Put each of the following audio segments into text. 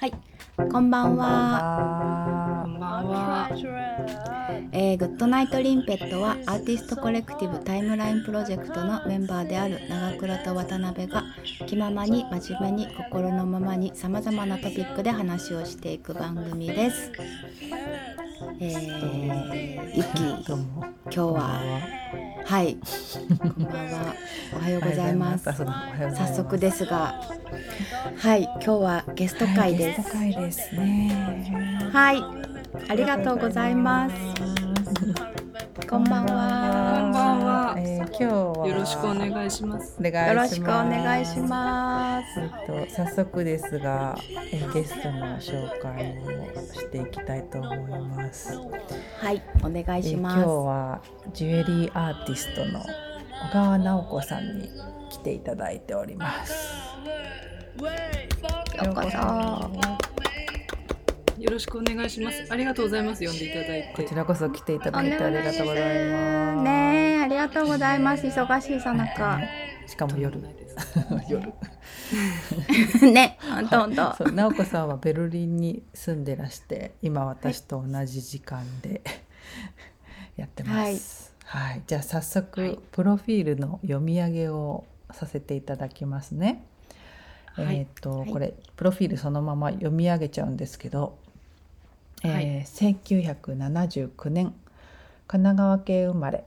はい、こんばんこは。んこんばんは。えー、 Good Night Limpet はアーティストコレクティブタイムラインプロジェクトのメンバーである長倉と渡辺が気ままに真面目に心のままにさまざまなトピックで話をしていく番組です。えー、ゆき。今日ははい、こんばんは。おはようございます。早速ですが、はい、今日はゲスト会です。ゲスト会ですね。はい、ありがとうございます。こんばんは。えー今日はよろしくお願いします。お願いします。よろしくお願いします。えっと早速ですが、えーゲストの紹介をしていきたいと思います。はい、お願いしえー今日ます。はジュエリーアーティストの小川直子さんに来ていただいております。ようこそ。よろしくお願いします。ありがとうございます。呼んでいただいてこち。らこそ来ていただいてありがとうございます。ねえ、ありがとうございます。忙しいさなか。しかも夜。夜。ね、ほんとほんと。そう直子さんはベルリンに住んでらして今私と同じ時間で、やってます。はい、じゃあ早速、はいプロフィールの読み上げをさせていただきますね。はいえっ、と、はいこれプロフィールそのまま読み上げちゃうんですけど、えーはい1979年神奈川県生まれ、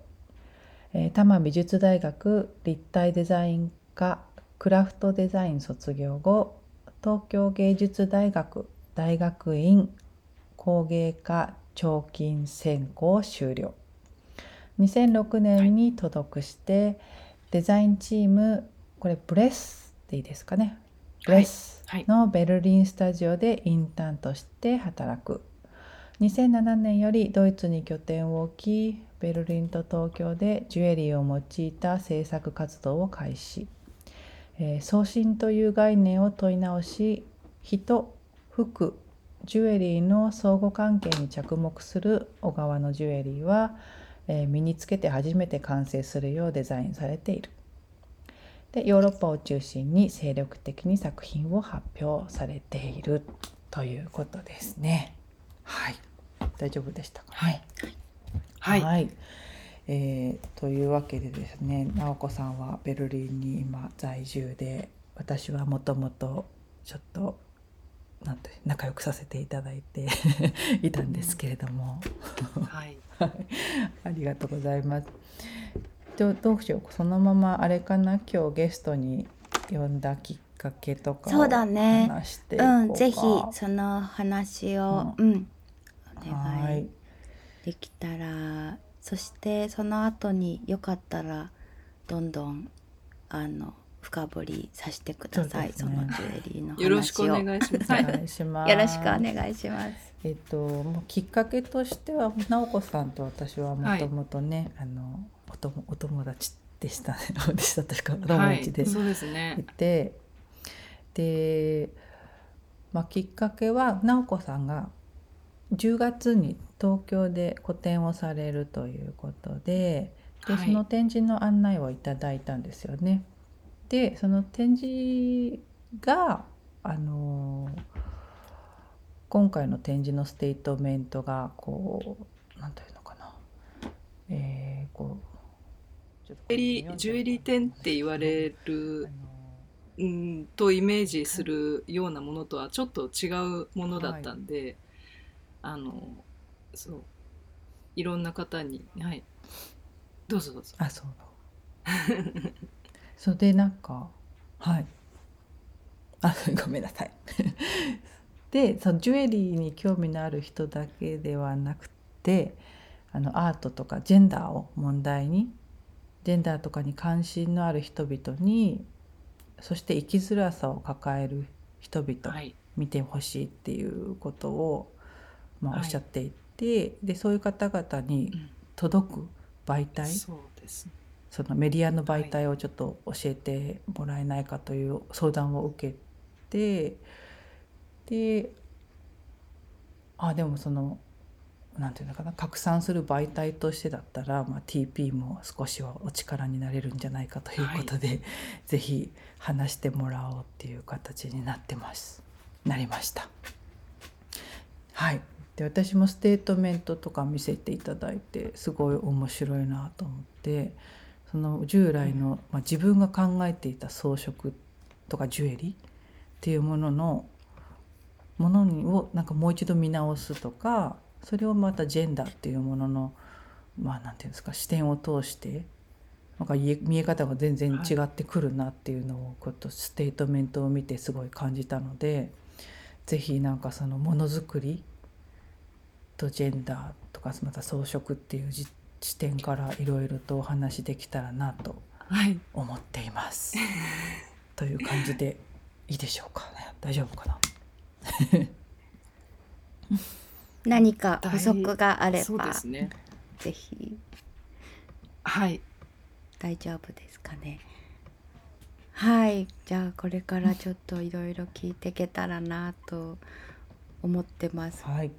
えー多摩美術大学立体デザイン科クラフトデザイン卒業後東京芸術大学大学院工芸科彫金専攻修了。2006年に登録して、デザインチームこれブレスでいいですかね。ブレスはい。のベルリンスタジオでインターンとして働く2007年よりドイツに拠点を置きベルリンと東京でジュエリーを用いた制作活動を開始、えー送信という概念を問い直し人服ジュエリーの相互関係に着目する小川のジュエリーは、えー身につけて初めて完成するようデザインされているでヨーロッパを中心に精力的に作品を発表されているということですね。はい、大丈夫でしたか？はい。はい。えーというわけでですね直子さんはベルリンに今在住で私はもともとちょっとなんて仲良くさせていただいて いたんですけれども、はい。はい ありがとうございます。どどうしようそのままあれかな？今日ゲストに呼んだきっかけとかをそうだね話していこうか。うん、ぜひその話を、うん、おは願いいできたら、そしてその後によかったらどんどんあの深掘りさせてください。そ,、ねのジュエリーの話をよろしくお願いします。よろしくお願いします。えっと、もうきっかけとしては直子さんと私はもともとね、あのおともお友達でしたねでしたというかお友はい達で。そうですいね。て、で、まあ、きっかけは直子さんが10月に東京で個展をされるということでで、はい。その展示の案内をいただいたんですよね。でその展示があの今回の展示のステートメントがこうなんというのかな、えーこうちょっとジュエリージュエリー展って言われるあのうんとイメージするようなものとはちょっと違うものだったんで、あのそう。いろんな方にはい。どうぞどうぞ。あそう。それでなんかはい。あごめんなさい。でそのジュエリーに興味のある人だけではなくてあのアートとかジェンダーを問題にジェンダーとかに関心のある人々にそして生きづらさを抱える人々はい。見てほしいっていうことを、まあ、はいおっしゃっていて、でそういう方々にうん届く媒体、そうですね。そのメディアの媒体をちょっと教えてもらえないかという相談を受けてであでもそのなんていうのかな拡散する媒体としてだったら、まあ、TP も少しはお力になれるんじゃないかということで、ぜひ話してもらおうっていう形になってます。なりました。はいで私もステートメントとか見せていただいてすごい面白いなと思ってその従来の、まあ、自分が考えていた装飾とかジュエリーっていうもののものにをなんかもう一度見直すとかそれをまたジェンダーっていうもののまあなんていうんですか視点を通してなんか見え方が全然違ってくるなっていうのをこうやってステートメントを見てすごい感じたのでぜひなんかそのものづくりとジェンダーとかまた装飾っていうじ視点からいろいろとお話できたらなとはい。思っています。という感じでいいでしょうか。ね大丈夫かな？何か補足があれそうば、ですね。ぜひ。はい。大丈夫ですかね？はい、じゃあこれからちょっといろいろ聞いていけたらなと思ってます。はい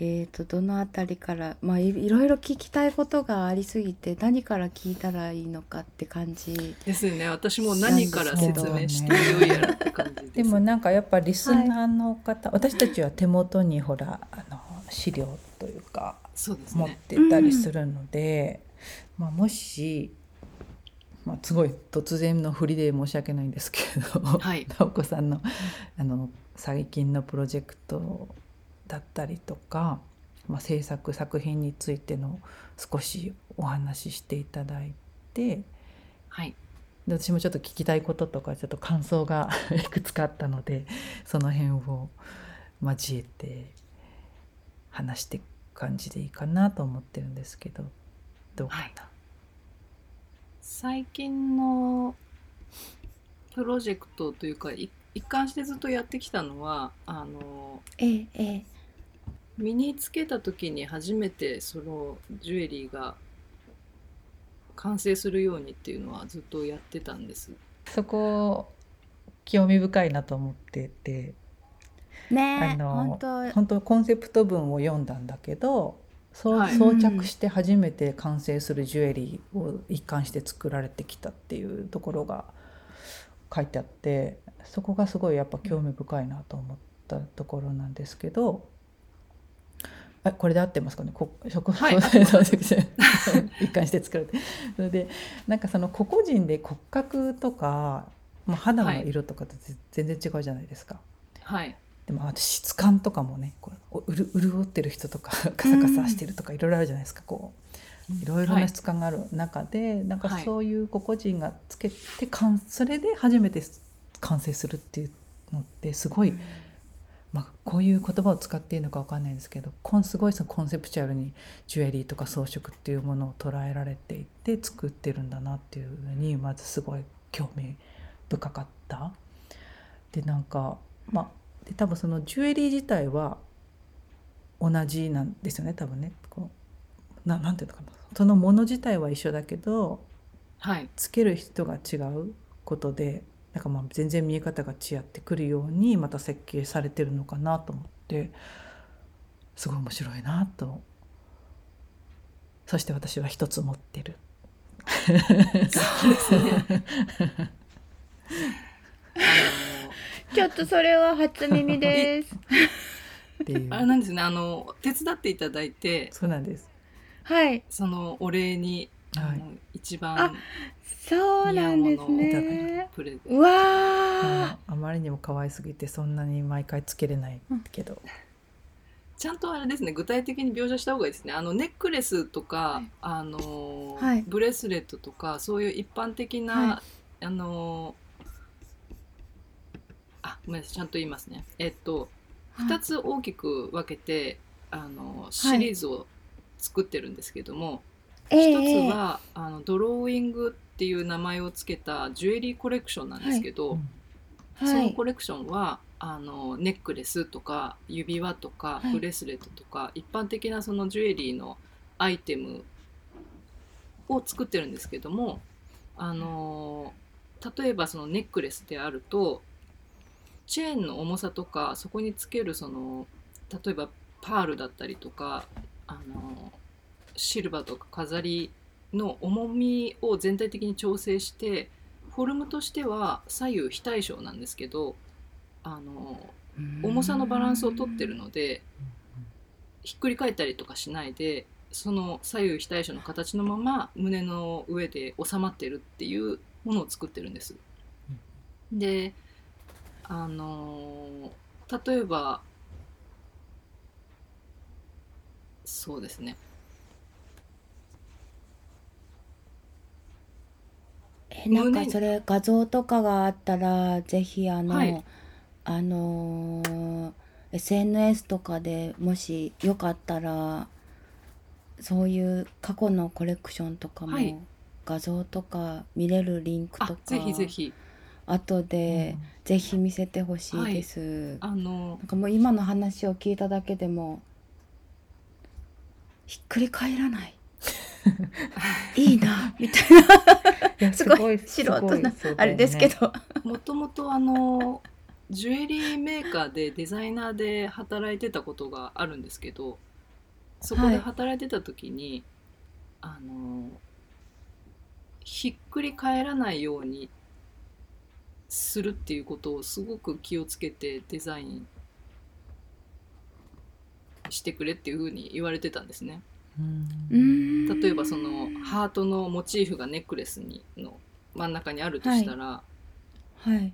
えーとどのあたりからまあいいろいろ聞きたいことがありすぎて何から聞いたらいいのかって感じ。ですよね。私も何から説明してよいやらって感じです。でもなんかやっぱリスナーの方、私たちは手元にほらあの資料というかそうです持っねてたりするので、まあ、もし、まあ、すごい突然の振りで申し訳ないんですけど、はい。直子さんのあの最近のプロジェクトだったりとか、まあ、制作作品についての少しお話ししていただいてはい。で私もちょっと聞きたいこととかちょっと感想が いくつかあったのでその辺を交えて話していく感じでいいかなと思ってるんですけどどうかな、はい。最近のプロジェクトというかい一貫してずっとやってきたのはあのええええ身につけた時に初めてそのジュエリーが完成するようにっていうのはずっとやってたんです。そこ興味深いなと思っててねえあの本当本当コンセプト文を読んだんだけどそうはい装着して初めて完成するジュエリーを一貫して作られてきたっていうところが書いてあってそこがすごいやっぱ興味深いなと思ったところなんですけど。あこれで合ってますかね？こ食はい そうです 一貫して作られて、それでなんかその個々人で骨格とか、まあ、肌の色とかと全然違うじゃないですか。はい、でもあと質感とかもねこううる潤ってる人とかカサカサしてるとかいろいろあるじゃないですかこう。いろいろな質感がある中で、なんかはい。そういう個々人がつけて完それで初めて完成するっていうのってすごい、まあ、こういう言葉を使っていいのかわかんないんですけどすごいそのコンセプチュアルにジュエリーとか装飾っていうものを捉えられていて作ってるんだなっていうのにまずすごい興味深かった。でなんかまあで多分そのジュエリー自体は同じなんですよね多分ね。こうななんていうのかな。そのもの自体は一緒だけどはい、つける人が違うことでなんかまあ全然見え方が違ってくるようにまた設計されてるのかなと思ってすごい面白いなと。そして私は一つ持ってる。そうですね。あちょっとそれは初耳です。っていう。のあれなんですね。あの手伝っていただいて。そうなんです。はい、そのお礼に、あはい。の一あ番そうなんですね。プレゼンうわああまりにも可愛すぎてそんなに毎回つけれないけど、ちゃんとあれですね具体的に描写した方がいいですね。あのネックレスとか、はい。あのーはい。ブレスレットとかそういう一般的な、はあのーあごめんなさいちゃんと言いますね。えっとー2つ大きく分けて、あのシリーズを作ってるんですけども、ええ一つはあのドローイングっていう名前をつけたジュエリーコレクションなんですけど、うん。そはい。のコレクションはあのネックレスとか指輪とかはい。ブレスレットとか、一般的なそのジュエリーのアイテムを作ってるんですけどもあの例えばそのネックレスであるとチェーンの重さとかそこにつけるその例えばパールだったりとかあのシルバーとか飾りの重みを全体的に調整してフォルムとしては左右非対称なんですけどあの重さのバランスをとってるのでひっくり返ったりとかしないでその左右非対称の形のまま胸の上で収まってるっていうものを作ってるんです。であの例えばそうですねえなんかそれ画像とかがあったらぜひあの、はい。あのー SNS とかでもしよかったらそういう過去のコレクションとかも、はい。画像とか見れるリンクとかあぜひぜひ。後で、ぜひ見せてほしいです、あのなんかもう今の話を聞いただけでもひっくり返らない いいなみたいな すごい素人なあれですけ。ど、もともとあのジュエリーメーカーでデザイナーで働いてたことがあるんですけどそこで働いてた時に、あのひっくり返らないようにするっていうことをすごく気をつけてデザインしてくれっていうふうに言われてたんですね。うん。例えばそのハートのモチーフがネックレスにの真ん中にあるとしたら、はい。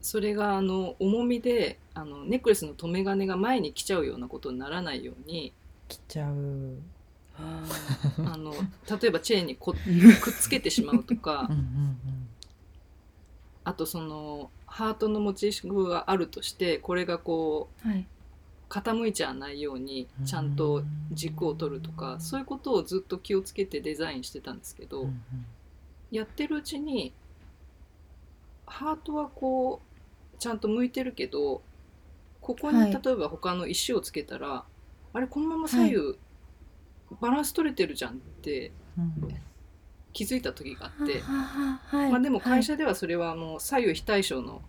それがあの重みであのネックレスの留め金が前に来ちゃうようなことにならないように来ちゃう。あの 例えばチェーンにこ くっつけてしまうとかうんうん。あとそのハートのモチーフがあるとしてこれがこうはい傾いちゃわないようにうん。ちゃんと軸を取るとかそういうことをずっと気をつけてデザインしてたんですけど、やってるうちにハートはこうちゃんと向いてるけどここにはい。例えば他の石をつけたら、あれこのまま左右、バランス取れてるじゃんってうん。気づいた時があって、はい。まあ、でも会はい。社ではそれはもう左右非対称の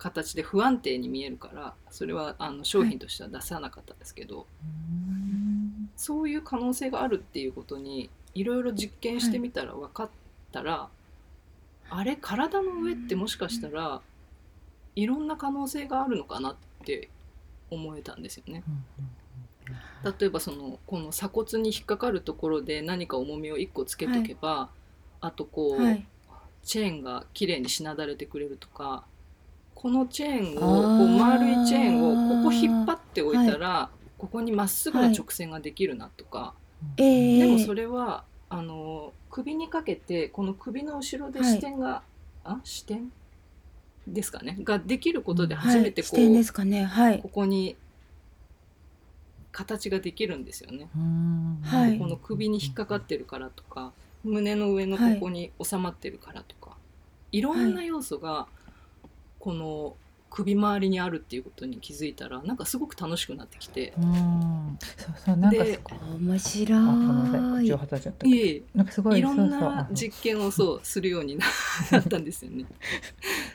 形で不安定に見えるからそれはあの商品としては出さなかったですけど、そういう可能性があるっていうことにいろいろ実験してみたら分かったら、あれ体の上ってもしかしたらいろんな可能性があるのかなって思えたんですよね。例えばそのこの鎖骨に引っかかるところで何か重みを1個つけとけば、あとこう、はいチェーンが綺麗にしなだれてくれるとかこのチェーンをこう丸いチェーンをここ引っ張っておいたら、ここにまっすぐな直線ができるなとか、えー、でもそれはあの首にかけてこの首の後ろで視点が、あ視点？ですかね？ができることで初めてこう、はい、視点ですかね？はい。ここに形ができるんですよね。はい。この首に引っかかってるからとか胸の上のここに収まってるからとか、い、ろんな要素がこの首周りにあるっていうことに気づいたらなんかすごく楽しくなってきて、うん。そうそうなんかですごい。面白い。い。口を挟んじゃったけど。いえなんかすごいいろんな実験をそうするようになったんですよね。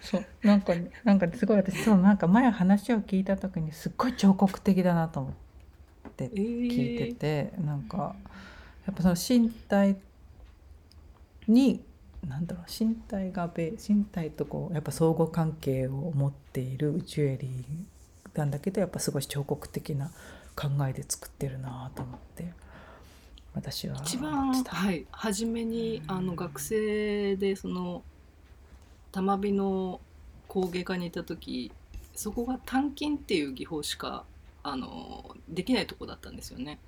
そう。なんかなんかすごい私そうなんか前話を聞いた時にすっごい彫刻的だなと思ってえー。聞いてて、なんかやっぱその身体になんだろう身体がべ身体とこうやっぱ相互関係を持っているジュエリーなんだけどやっぱすごい彫刻的な考えで作ってるなと思って私は一番、はい、初めにあの学生でその玉火の工芸家にいた時そこが鍛金っていう技法しかあのできないとこだったんですよね。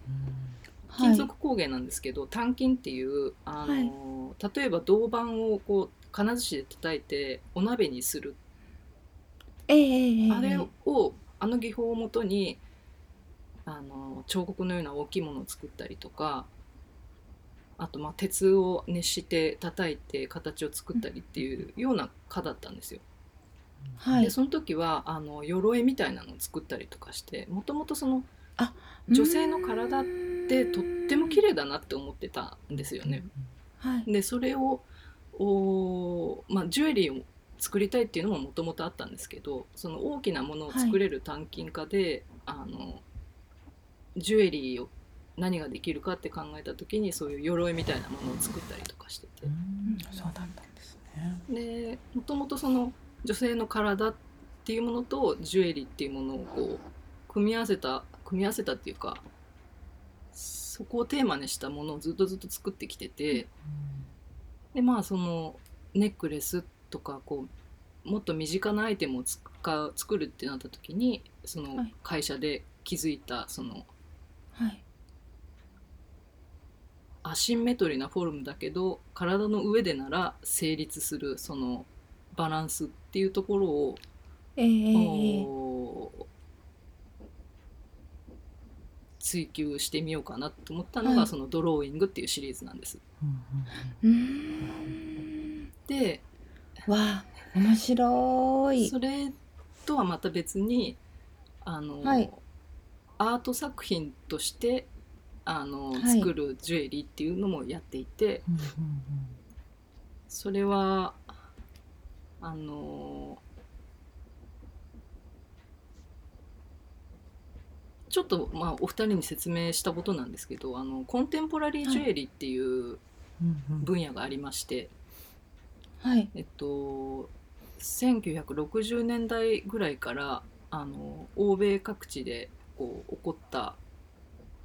金属工芸なんですけど、鍛金っていうあの、例えば銅板をこう金槌で叩いてお鍋にする。えー、えー、あれをあの技法をもとにあの彫刻のような大きいものを作ったりとかあとまあ鉄を熱して叩いて形を作ったりっていうような科だったんですよ。はい。でその時はあの鎧みたいなのを作ったりとかしてもともとそのあ女性の体ってとっても綺麗だなって思ってたんですよね。はいでそれをお、まあ、ジュエリーを作りたいっていうのももともとあったんですけどその大きなものを作れる鍛金家で、あのジュエリーを何ができるかって考えた時にそういう鎧みたいなものを作ったりとかしててうんそうだったんですね。でもともとその女性の体っっていうものとジュエリーっていうものをこう組み合わせた組み合わせたっていうかそこをテーマにしたものをずっとずっと作ってきててでまあそのネックレスとかこうもっと身近なアイテムを使う作るってなった時にそのはい。会社で築いたそのはい。アシンメトリーなフォルムだけど体の上でなら成立するそのバランスっていうところを、ええええお追求してみようかなと思ったのが、はい。そのドローイングっていうシリーズなんです。うんうーん。でわあ面白い。それとはまた別にあの、はい。アート作品としてあの、はい。作るジュエリーっていうのもやっていてそれはあのちょっとまあお二人に説明したことなんですけどあのコンテンポラリージュエリーっていう分野がありまして、はい。えっと、1960年代ぐらいからあの欧米各地でこう起こった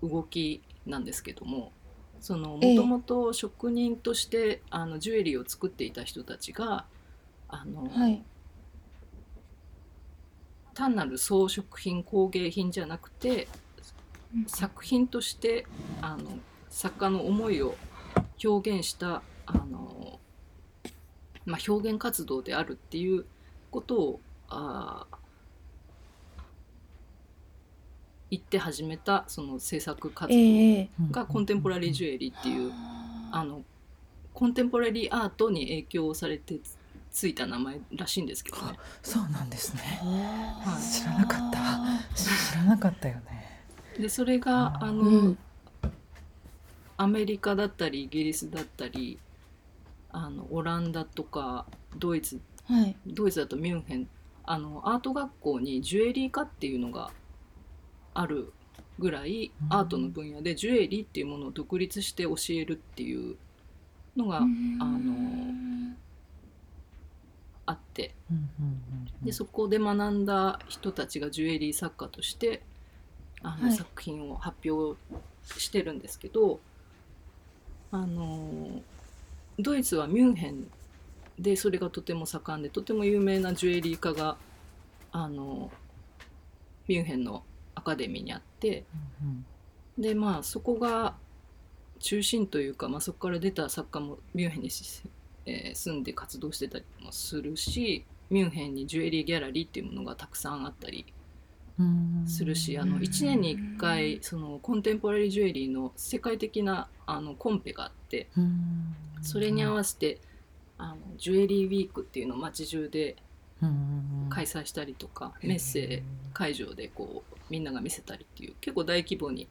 動きなんですけどもそのもええ。ともと職人としてあのジュエリーを作っていた人たちがあの、はい単なる装飾品工芸品じゃなくて作品としてあの作家の思いを表現したあの、まあ、表現活動であるっていうことをあー言って始めたその制作活動ええがコンテンポラリージュエリーっていうあのコンテンポラリーアートに影響されてついた名前らしいんですけどね。そうなんですね。はい。知らなかった。知らなかったよね。でそれがあの、うん。アメリカだったりイギリスだったりあのオランダとかドイツはい。ドイツだとミュンヘンあのアート学校にジュエリー科っていうのがあるぐらいうん。アートの分野でジュエリーっていうものを独立して教えるっていうのがあのあって。うんうんうんでそこで学んだ人たちがジュエリー作家としてあの、はい。作品を発表してるんですけどあのドイツはミュンヘンでそれがとても盛んでとても有名なジュエリー家があのミュンヘンのアカデミーにあってうん。でまあそこが中心というか、まあ、そこから出た作家もミュンヘンにし、えー住んで活動してたりもするしミュンヘンにジュエリーギャラリーっていうものがたくさんあったりうんするしあの1年に1回そのコンテンポラリージュエリーの世界的なあのコンペがあってうん。それに合わせてあのジュエリーウィークっていうのを街中でうん。開催したりとかメッセ会場でこうみんなが見せたりっていう結構大規模に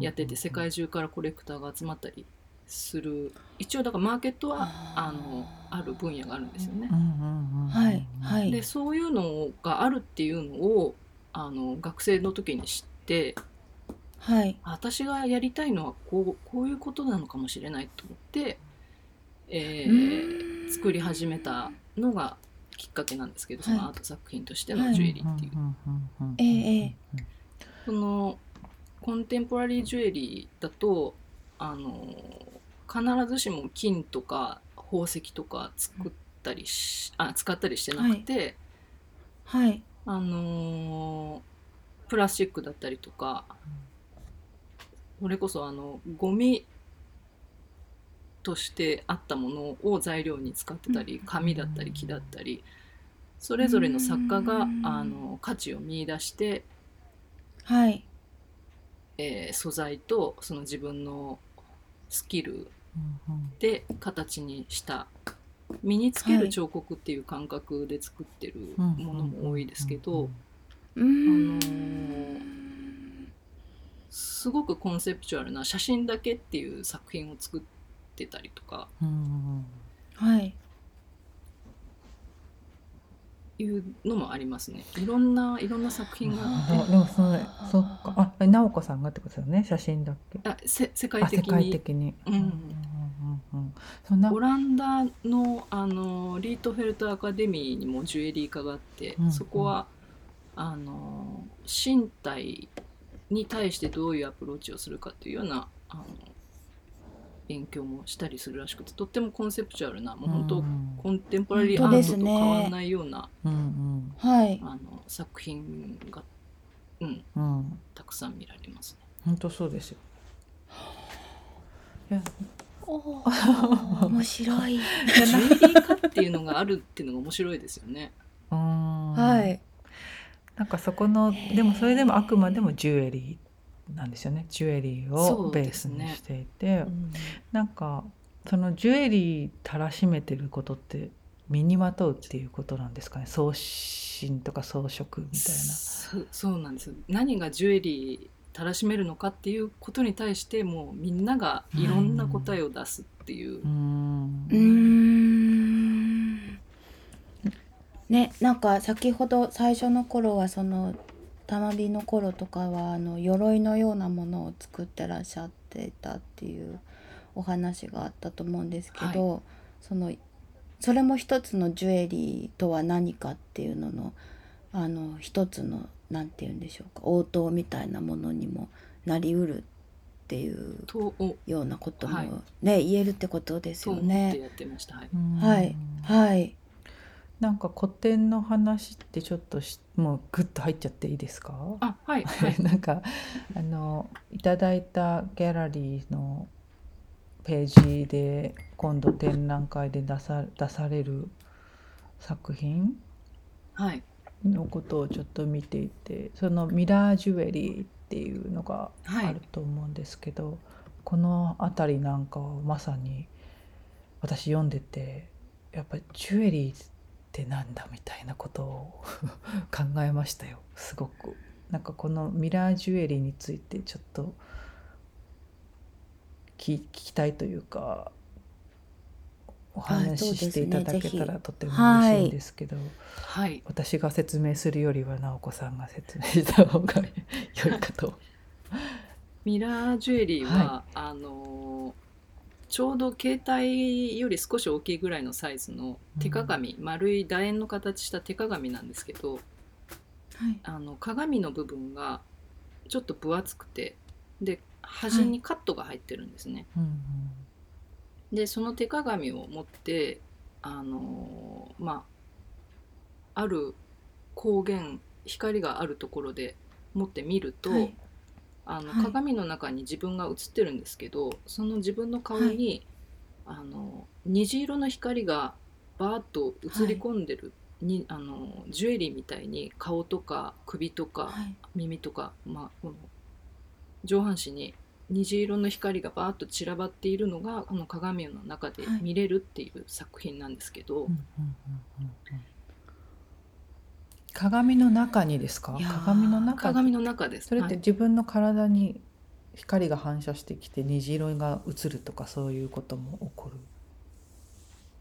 やってて世界中からコレクターが集まったりする。一応だからマーケットはあのある分野があるんですよね。はいはい。でそういうのがあるっていうのをあの学生の時に知ってはい。私がやりたいのはこうこういうことなのかもしれないと思って、えうーん。作り始めたのがきっかけなんですけどそのはいアート作品としてのジュエリーっていう。えええそのコンテンポラリージュエリーだとあの必ずしも金とか宝石とか作ったりしあ使ったりしてなくて、はい。あのープラスチックだったりとかそれこそあのゴミとしてあったものを材料に使ってたりうん。紙だったり木だったりそれぞれの作家がうん。あの価値を見出して、はい。えー素材とその自分のスキルで形にした。身につけはい。る彫刻っていう感覚で作ってるうんものも多いですけど、あのーすごくコンセプチュアルな写真だけっていう作品を作ってたりとか。はいいうのもありますね。いろんないろんな作品がああって。でもそれそっか。あえ直子さんがってことですよね？写真だっけ？あせ世界あ世界的に。的にうんうんうんうんそんなオランダのあのリートフェルトアカデミーにもジュエリー科があって、うん。そこはあの身体に対してどういうアプローチをするかっていうようなあの勉強もしたりするらしくてとってもコンセプチュアルなもう本当、うん。コンテンポラリーアートと変わらないような、うんはい。あの作品が、うん、うん。うんたくさん見られますね。本当そうですよ。おー。面白い。ジュエリー科っていうのがあるっていうのが面白いですよね。うん。はい。なんかそこのでもそれでもあくまでもジュエリーなんですよね。ジュエリーをベースにしていて、なんかそのジュエリーたらしめてることって身にまとうっていうことなんですかね。装身とか装飾みたいな。そそうなんです何がジュエリーたらしめるのかっていうことに対してもうみんながいろんな答えを出すっていう、うん。うーん。ねなんか先ほど最初の頃はそのたまびの頃とかはあの鎧のようなものを作ってらっしゃっていたっていうお話があったと思うんですけど、そのそれも一つのジュエリーとは何かっていうののあの一つのなんて言うんでしょうか応答みたいなものにもなりうるっていうようなこともはいね、言えるってことですよね。やってました。はい。うんはい。はいなんか古典の話ってちょっとしもうグッと入っちゃっていいですか？あはいはい。なんかあのいただいたギャラリーのページで今度展覧会で出さ出される作品はい。のことをちょっと見ていてそのミラージュエリーっていうのがはい。あると思うんですけど、この辺りなんかをまさに私読んでてやっぱりジュエリーってなんだみたいなことを 考えましたよすごく。なんかこのミラージュエリーについてちょっと聞聞きたいというかおはい話ししていただけたらとてもはい嬉しいんですけど。はい私が説明するよりは直子さんが説明した方が良いかと。ミラージュエリーは、あのちょうど携帯より少し大きいぐらいのサイズの手鏡、丸い楕円の形した手鏡なんですけどはい。あの鏡の部分がちょっと分厚くてで端にカットが入ってるんですね。うんでその手鏡を持ってあのまあある光源光があるところで持ってみると、はいあのはい。鏡の中に自分が映ってるんですけどその自分の顔に、あの虹色の光がバーッと映り込んでる、にあのジュエリーみたいに顔とか首とかはい。耳とか、まあ、この上半身に虹色の光がバーッと散らばっているのがこの鏡の中で見れるっていう作品なんですけど、うんうんうんうん鏡の中にですか？いやー鏡の中？鏡の中です。それってはい。自分の体に光が反射してきて虹色が映るとかそういうことも起こる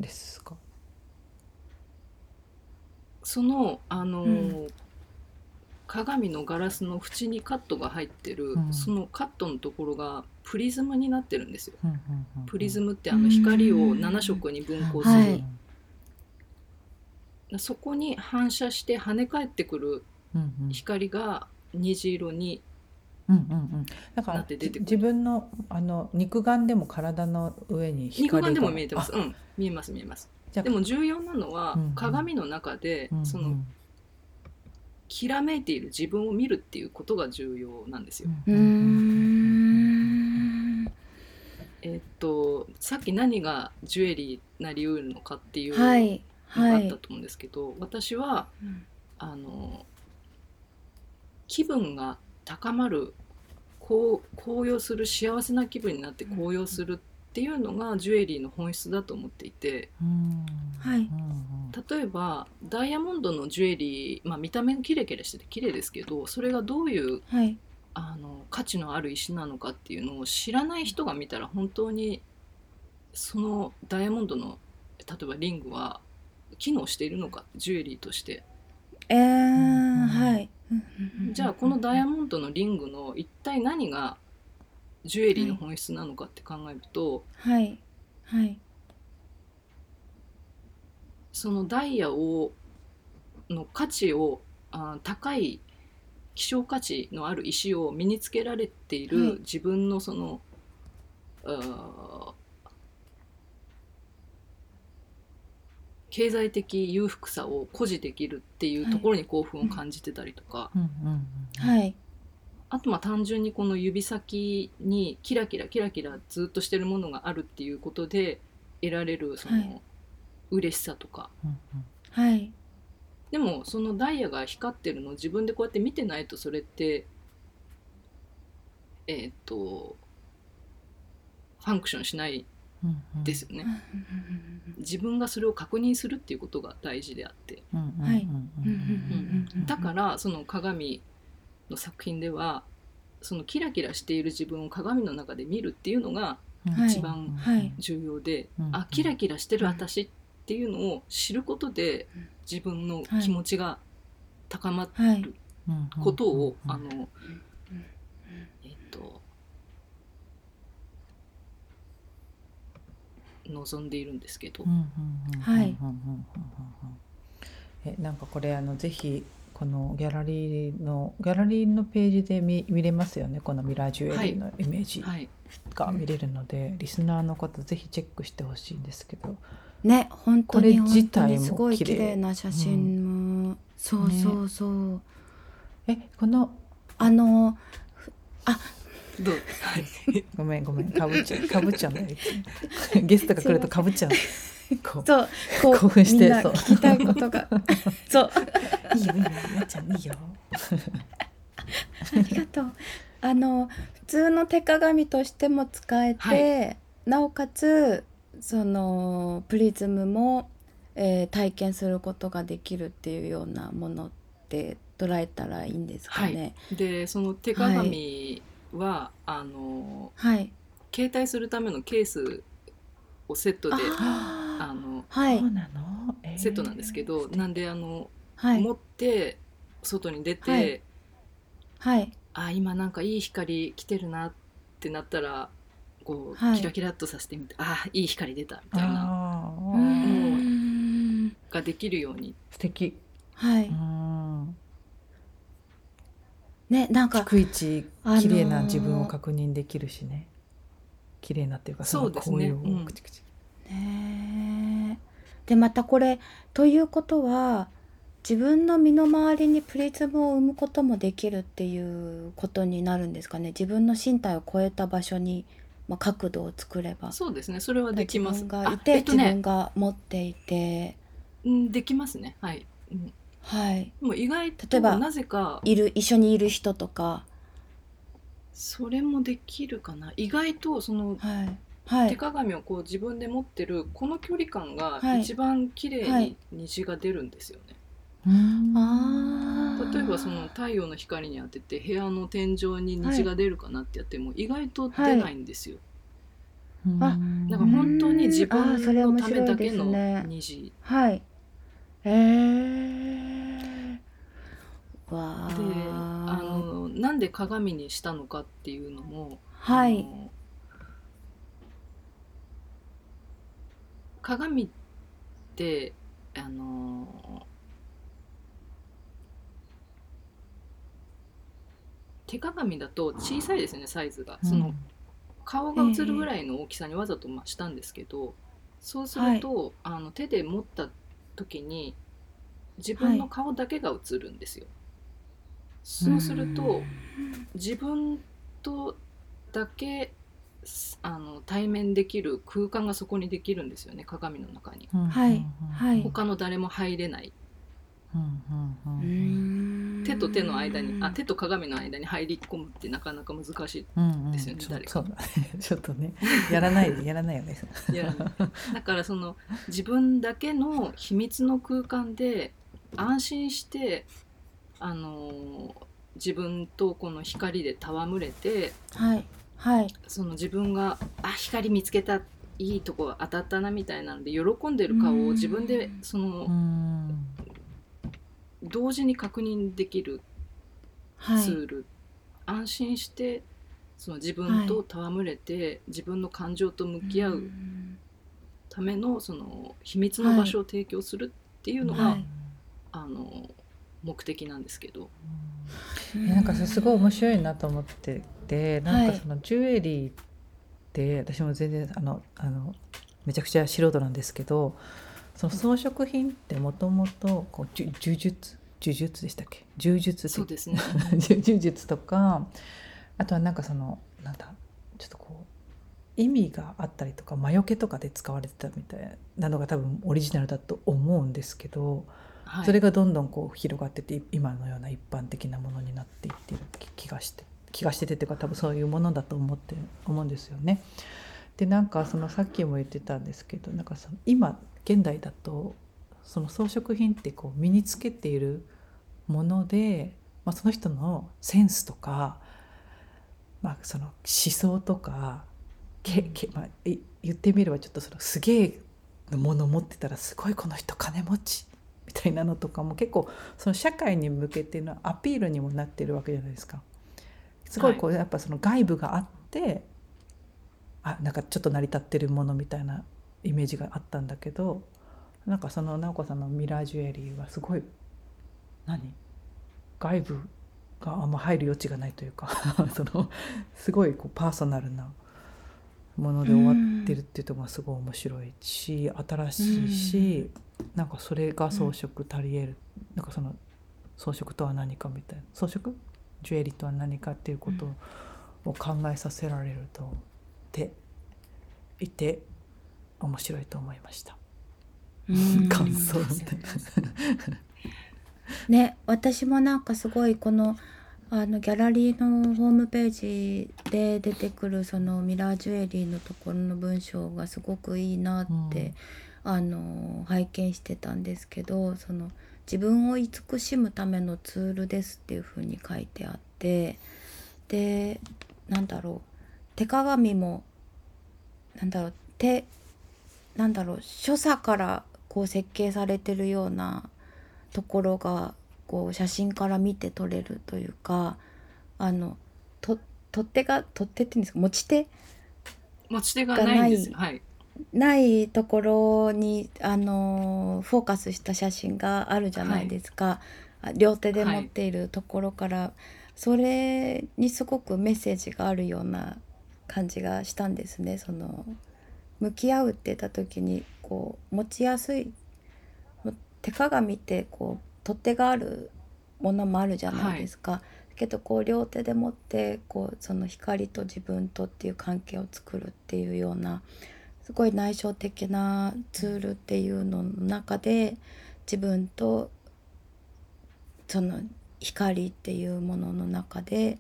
ですか？そのあの、うん。鏡のガラスの縁にカットが入ってる、うん。そのカットのところがプリズムになってるんですよ。プリズムってあの光を7色に分光する、はいそこに反射して跳ね返ってくる光が虹色にうんうんうん。だからなって出てくる。自分のあの肉眼でも体の上に光が。肉眼でも見えてます。あ。うん、見えます見えます。じゃあでも重要なのは、うんうん。鏡の中で、うんうん。そのきらめいている自分を見るっていうことが重要なんですよ。うーんえっとさっき何がジュエリーなりうるのかっていうあはいったと思うんですけど、私はうん。あの気分が高まるこう高揚する幸せな気分になって高揚するっていうのがジュエリーの本質だと思っていてうん。はい。うん例えばダイヤモンドのジュエリー、まあ、見た目がキレキレしてて綺麗ですけどそれがどういうはい。あの価値のある石なのかっていうのを知らない人が見たら本当にそのダイヤモンドの例えばリングは機能しているのかジュエリーとして。えー、はい。じゃあこのダイヤモンドのリングの一体何がジュエリーの本質なのかって考えると、はい。はい。そのダイヤをの価値をあ高い希少価値のある石を身につけられていはい。る自分のその、あー経済的裕福さを誇示できるっていうところに興奮を感じてたりとか、はい。あとまあ単純にこの指先にキラキラキラキラずっとしてるものがあるっていうことで得られるその、はい。嬉しさとか。うんはい。でもそのダイヤが光ってるのを自分でこうやって見てないとそれってえーっとファンクションしないですよね。自分がそれを確認するっていうことが大事であって。だからその鏡の作品ではそのキラキラしている自分を鏡の中で見るっていうのがはい一番はい。重要で、うんあキラキラしてる私っていうのを知ることで自分の気持ちが高まるはい。ことを、うんあのえっと望んでいるんですけど、うんうんうんうんはいうんうんうんうんえなんかこれあのぜひこのギャラリーのギャラリーのページで見見れますよね？このミラージュエリーのイメージはい、が見れるので、リスナーの方ぜひチェックしてほしいんですけど。ね本当これに自体も本当にすごい綺麗綺麗な写真も、そうそうそう、えこのあのどう、はい、ごめんごめん。かぶっちゃうかぶっちゃう。ゲストが来るとかぶっちゃう。こうそうこう興奮してそう。聞きたいことが。そう。いいよいいよなっちゃんいいよ。ありがとう。あの普通の手鏡としても使えて、はなおかつそのプリズムも、えー体験することができるっていうようなものって捉えたらいいんですかね？でその手鏡は、あのはい。携帯するためのケースをセットでああのあはい。セットなんですけど、なんであの、はい。持って外に出て、はい。はい。あ今なんかいい光来てるなってなったらこう、はい。キラキラっとさせてみてあいい光出たみたいなあうーーんができるように。素敵。はい、うんねなんか。逐一あのー綺麗な自分を確認できるしね。綺麗なっていうかそうですね。うんをくちくちねえ。でまたこれということは自分の身の回りにプリズムを生むこともできるっていうことになるんですかね。自分の身体を超えた場所に、まあ、角度を作れば。そうですね。それはできます。自分がいあて、えっとね。自分が持っていて。うんできますね。はい、うん、はい。でも意外と例えばなぜかいる一緒にいる人とか。それもできるかな。意外とそのはい。はい。手鏡をこう自分で持ってるこの距離感がはい。一番綺麗はい。に虹が出るんですよね、あー。例えばその太陽の光に当てて部屋の天井に虹が出るかなってやっても意外と出ないんですよ、うん。あだから本当に自分のためだけですね。の虹。はいえー、わでーあのなんで鏡にしたのかっていうのもはい。鏡ってあの手鏡だと小さいですよねサイズが、その顔が映るぐらいの大きさにわざとまあしたんですけど、そうすると、あの手で持った時に自分の顔だけが映るんですよ。そうすると、自分とだけすあの対面できる空間がそこにできるんですよね鏡の中に。はい。他の誰も入れない手と手の間にあ手と鏡の間に入り込むってなかなか難しうんうん。ですよねちょ誰かそうだね。ちょっとね。やらないでやらないよね。い。やだからその自分だけの秘密の空間で安心してあの自分とこの光で戯れてはいはい。その自分があ光見つけたいいとこ当たったなみたいなので喜んでる顔を自分でそのうん同時に確認できるはい。ツール、安心してその自分と戯れて、自分の感情と向き合うためのその秘密の場所を提供するっていうのが、はい。あの目的なんですけど、うん。なんかそれすごい面白いなと思っててなんかそのジュエリーって私も全然あのあのめちゃくちゃ素人なんですけどその装飾品ってもともとこう呪呪術？呪術でしたっけ？柔術的。そうですね。柔術とかあとはなんかそのなんだちょっとこう意味があったりとか魔除けとかで使われてたみたいなのが多分オリジナルだと思うんですけど、はい、それがどんどんこう広がってって今のような一般的なものになっていってる気がして気がしててっていうか多分そういうものだと思って思うんですよね。でなんかそのさっきも言ってたんですけどなんかその今現代だとその装飾品ってこう身につけているもので、まあ、その人のセンスとか、まあ、その思想とかけけ、まあ、い言ってみればちょっとそのすげえのものを持ってたらすごいこの人金持ちみたいなのとかも結構その社会に向けてのアピールにもなってるわけじゃないですか。すごいこうやっぱその外部があって、あなんかちょっと成り立ってるものみたいなイメージがあったんだけどなんかその直子さんのミラージュエリーはすごい何？外部があんま入る余地がないというか そのすごいこうパーソナルなもので終わってるっていうところがすごい面白いし新しいし、なんかそれが装飾足りえる、なんかその装飾とは何かみたいな装飾？ジュエリーとは何かっていうことを考えさせられるとっていて面白いと思いました。うん感想。ね私もなんかすごいこのあのギャラリーのホームページで出てくるそのミラージュエリーのところの文章がすごくいいなって、あの拝見してたんですけどその自分を慈しむためのツールですっていうふうに書いてあってでなんだろう手鏡もなんだろう手なんだろう所作からこう設計されてるようなところがこう写真から見て取れるというかあのと取っ手が取っ手っていうんですか？持ち手？持ち手がない。はい。ないところにあのフォーカスした写真があるじゃないですか、あ両手で持っているところから、それにすごくメッセージがあるような感じがしたんですね。その向き合うって言った時にこう持ちやすい手鏡ってこう取っ手があるものもあるじゃないですか。けどこう両手で持ってこうその光と自分とっていう関係を作るっていうようなすごい内省的なツールっていうのの中で自分とその光っていうものの中で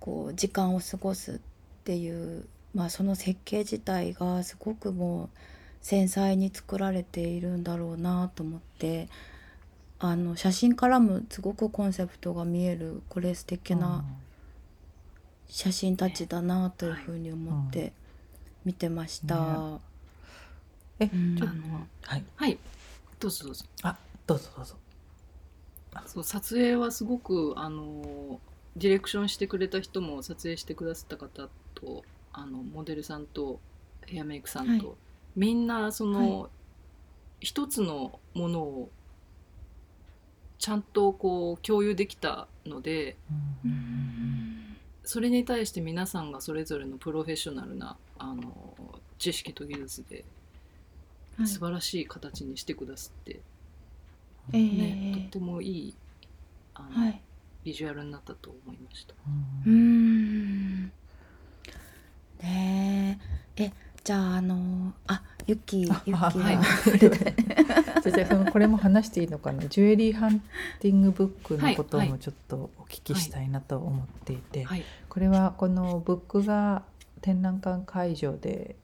こう時間を過ごすっていう、まあ、その設計自体がすごくもう繊細に作られているんだろうなと思ってあの写真からもすごくコンセプトが見えるこれ素敵な写真たちだなというふうに思って見てました。ねえ、うんあのはいはい。どうぞどうぞ。あどうぞどうぞ。そう撮影はすごくあのディレクションしてくれた人も撮影してくださった方とあのモデルさんとヘアメイクさんと、はいみんなその、は一つのものをちゃんとこう共有できたのでそれに対して皆さんがそれぞれのプロフェッショナルなあの知識と技術ではい素晴らしい形にしてくださって、えねえとってもいいあの、はい。ビジュアルになったと思いました。うーん。ねえ。え、じゃああのあ、ゆきゆあきは、あはい。これも話していいのかな？ジュエリーハンティングブックのことはいはもちょっとお聞きしたいなと思っていて、はい、これはこのブックが展覧館会場で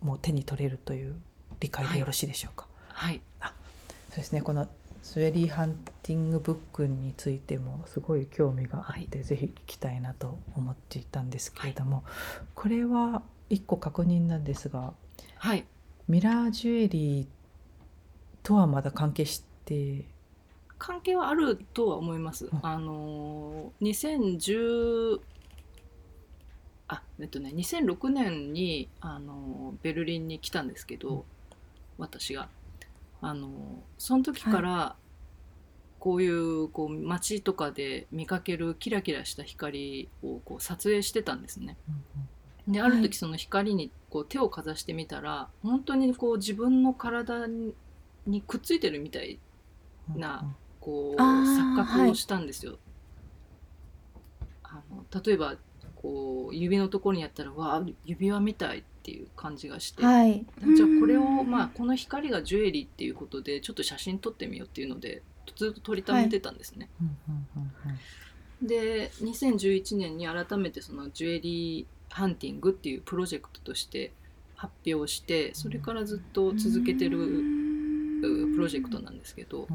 もう手に取れるという理解でよろしいでしょうか、はい、そうですね。このジュエリーハンティングブックについてもすごい興味があって、ぜひ聞きたいなと思っていたんですけれども、これは一個確認なんですがはい、ミラージュエリーとはまだ関係して関係はあるとは思います。うん。あの2010あえっとね2006年にあのベルリンに来たんですけど、私が。あのその時から、こういうこう街とかで見かけるキラキラした光をこう撮影してたんですね。であるはい。時その光にこう手をかざしてみたら本当にこう自分の体にくっついてるみたいなこう錯覚をしたんですよ。あの例えばこう指のところにやったらわあ指輪みたいっていう感じがして、はい。じゃあこれをまあこの光がジュエリーっていうことでちょっと写真撮ってみようっていうのでずっと撮りためてたんですね。で2011年に改めてそのジュエリーハンティングっていうプロジェクトとして発表してそれからずっと続けてるうプロジェクトなんですけど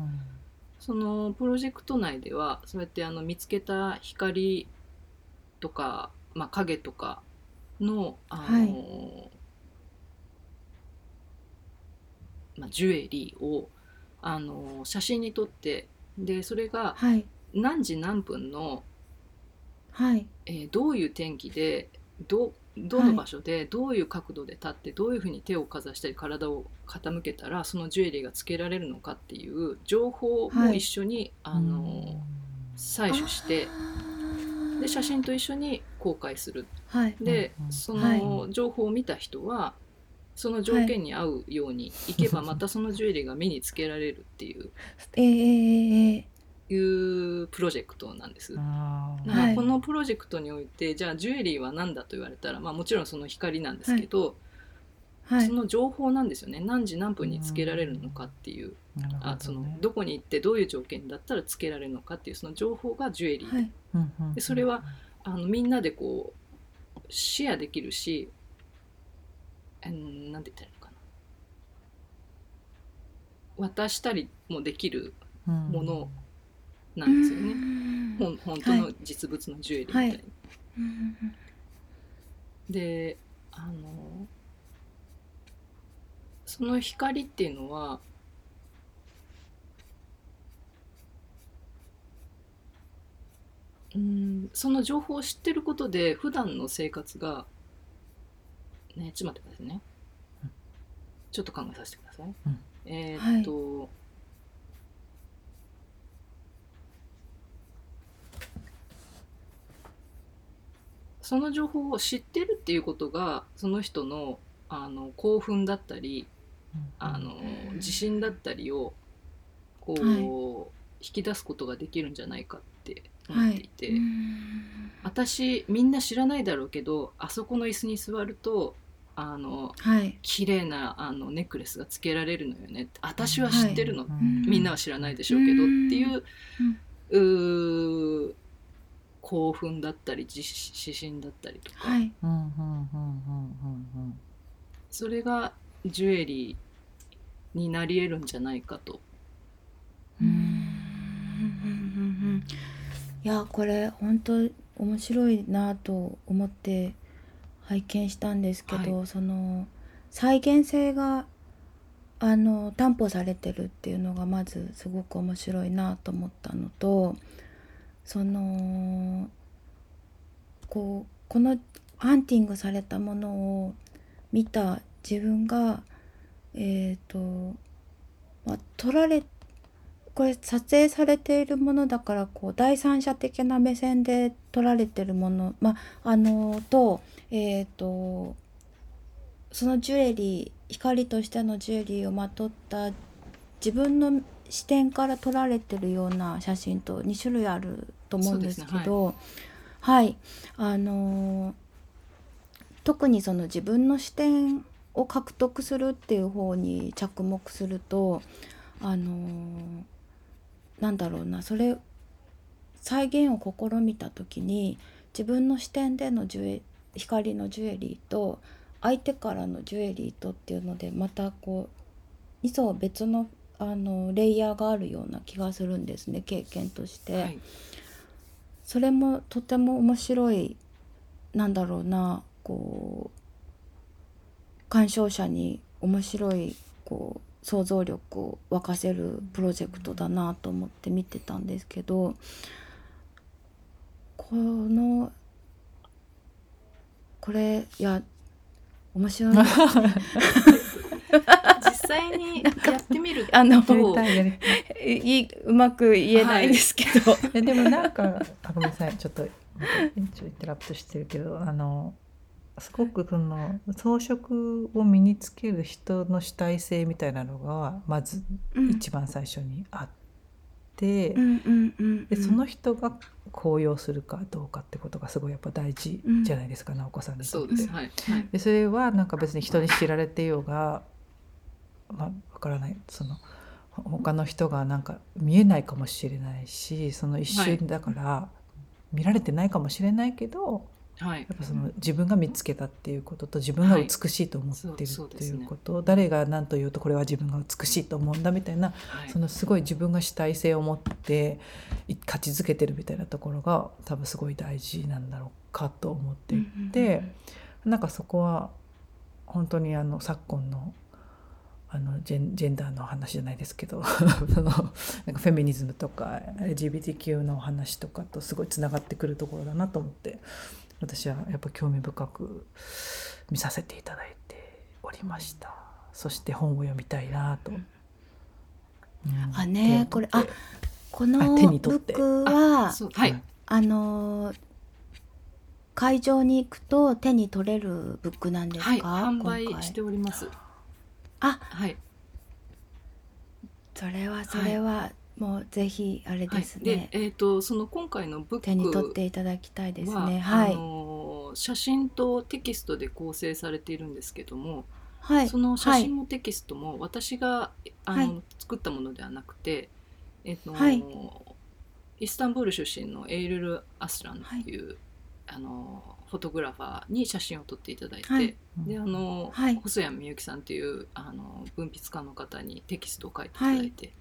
そのプロジェクト内ではそうやってあの見つけた光とか、まあ、影とかのあの、まあ、ジュエリーをあの写真に撮ってでそれがはい。何時何分の、はい。えーどういう天気でどどの場所でどういう角度で立ってどういうふうに手をかざしたり体を傾けたらそのジュエリーがつけられるのかっていう情報も一緒に、あの採取してで写真と一緒に公開する。はい。でうんうんそはい。の情報を見た人はその条件に合うようにいけばまたそのジュエリーが目につけられるっていう。えー、えー、えいうプロジェクトなんです。あこのプロジェクトにおいてじゃあジュエリーは何だと言われたら、まあ、もちろんその光なんですけど、ー、はい。その情報なんですよね。何時何分につけられるのかっていう、ね。あそのどこに行ってどういう条件だったらつけられるのかっていうその情報がジュエリー、でそれはあのみんなでこうシェアできるしうんなんて言ったらいいのかな。渡したりもできるものなんですよね、ほん本当の実物のジュエリーみたいに。はい。うんであのその光っていうのはうんその情報を知ってることで普段の生活がねちょっと待ってくださいね。うんちょっと考えさせてください、うん。えーっと、その情報を知ってるっていうことがその人のあの興奮だったりあの自信だったりをこう、はい。引き出すことができるんじゃないかって思っていて、うん。私みんな知らないだろうけどあそこの椅子に座るとあのはい。綺麗なあのネックレスがつけられるのよね。私は知ってるの、ん。みんなは知らないでしょうけどっていう,、うー興奮だったり自自信だったりとか、はい。それがジュエリーになり得るんじゃないかと。うん。うんうんうんいやこれ本当面白いなと思って拝見したんですけど、その再現性があの担保されてるっていうのがまずすごく面白いなと思ったのとそのこうこのハンティングされたものを見た自分がえっ、と、まあ、撮られこれ撮影されているものだからこう第三者的な目線で撮られてるもの、まあ、あのと,、えー、とそのジュエリー光としてのジュエリーをまとった自分の視点から撮られてるような写真と2種類あると思うんですけどはい、あの特にその自分の視点を獲得するっていう方に着目するとあのなんだろうなそれ再現を試みた時に自分の視点でのジュエ光のジュエリーと相手からのジュエリーとっていうのでまたこう2層別のあのレイヤーがあるような気がするんですね経験として。はいそれもとても面白いなんだろうなこう鑑賞者に面白いこう想像力を沸かせるプロジェクトだなと思って見てたんですけどこのこれいや面白い。実実際にやってみるあのうまく言えないですけど、えでもなんかあごめんなさい。ちょっとちょっとインタラプトしてるけどあのすごくその装飾を身につける人の主体性みたいなのがまずうん。一番最初にあって、うんうんうんでその人が高揚するかどうかってことがすごいやっぱ大事じゃないですか、直子さんにとって。そうです。はい。はい。でそれはなんか別に人に知られてようがまあわからない。そのほ他の人がなんか見えないかもしれないしその一瞬だから見られてないかもしれないけど、はい。やっぱその自分が見つけたっていうことと自分が美しいと思ってるっていそうこと、誰が何と言うとこれは自分が美しいと思うんだみたいなはい。そのすごい自分が主体性を持ってい勝ち続けてるみたいなところが多分すごい大事なんだろうかと思っていて。なんかそこは本当にあの昨今のあのジェンジェンダーの話じゃないですけど そのなんかフェミニズムとか LGBTQ の話とかとすごいつながってくるところだなと思って私はやっぱ興味深く見させていただいておりました。そして本を読みたいなと。うん。あねこれあこのブックははい。あのー会場に行くと手に取れるブックなんですか、はい販売しております。あ。はい。それはそれは、もうぜひあれはい。ですでね、えっとその今回のブック手に取っていただきたいですは、ね。はい、あの写真とテキストで構成されているんですけども、はい。その写はい真もテキストも私があの、はい。作ったものではなくて、えっとはい。イスタンブール出身のエイルル・アスランっていう、あのフォトグラファーに写真を撮っていただいて、はい。であの、はい。細谷みゆきさんっていうあの文筆家の方にテキストを書いていただいて、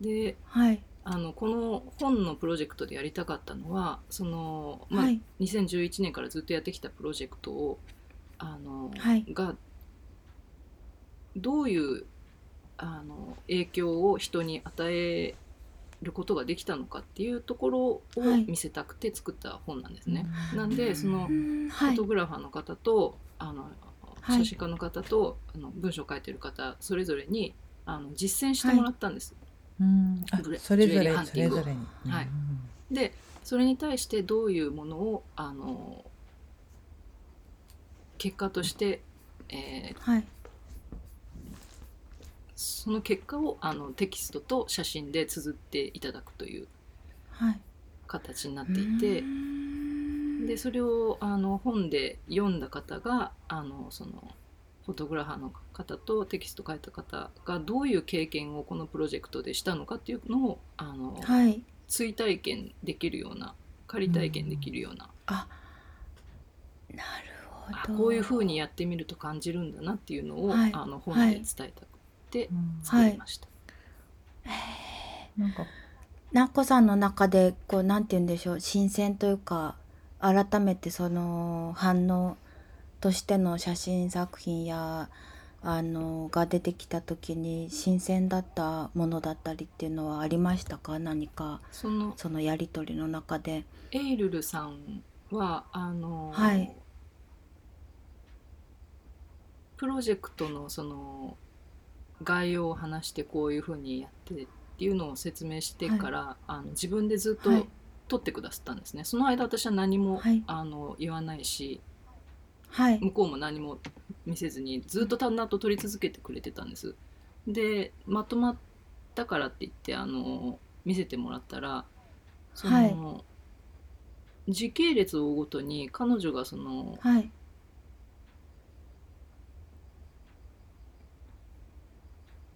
ではい。あのこの本のプロジェクトでやりたかったのはその、まあはい。2011年からずっとやってきたプロジェクトをあの、はい。がどういうあの影響を人に与えることができたのかっていうところをはい。見せたくて作った本なんですね。なんでそのフォトグラファーの方とあのはい。写真家の方と、あの文章を書いてる方それぞれにあの実践してもらったんです。うん。それぞれそれぞれに。はい。うんでそれに対してどういうものをあの結果として、えーはい。その結果をあのテキストと写真で綴っていただくというはい。形になっていてでそれをあの本で読んだ方があのそのフォトグラファーの方とテキスト書いた方がどういう経験をこのプロジェクトでしたのかっていうのをあの、はい。追体験できるような仮体験できるような、あなるあほど。こういうふうにやってみると感じるんだなっていうのを、はい。あの本で伝えたくてうん作りました。なんか。なっこさんの中でこうなんて言うんでしょう。新鮮というか改めてその反応としての写真作品やあのが出てきた時に新鮮だったものだったりっていうのはありましたか？何かそのそのやり取りの中で。エイルルさんはあの、はい。プロジェクトのその概要を話してこういうふうにやってっていうのを説明してから、あの自分でずっとはい。撮ってくださったんですね。その間私は何も、はい。あの言わないしはい。向こうも何も見せずにずっと淡々と撮り続けてくれてたんです。でまとまったからって言ってあの見せてもらったらその、時系列を追うごとに彼女がそのはい。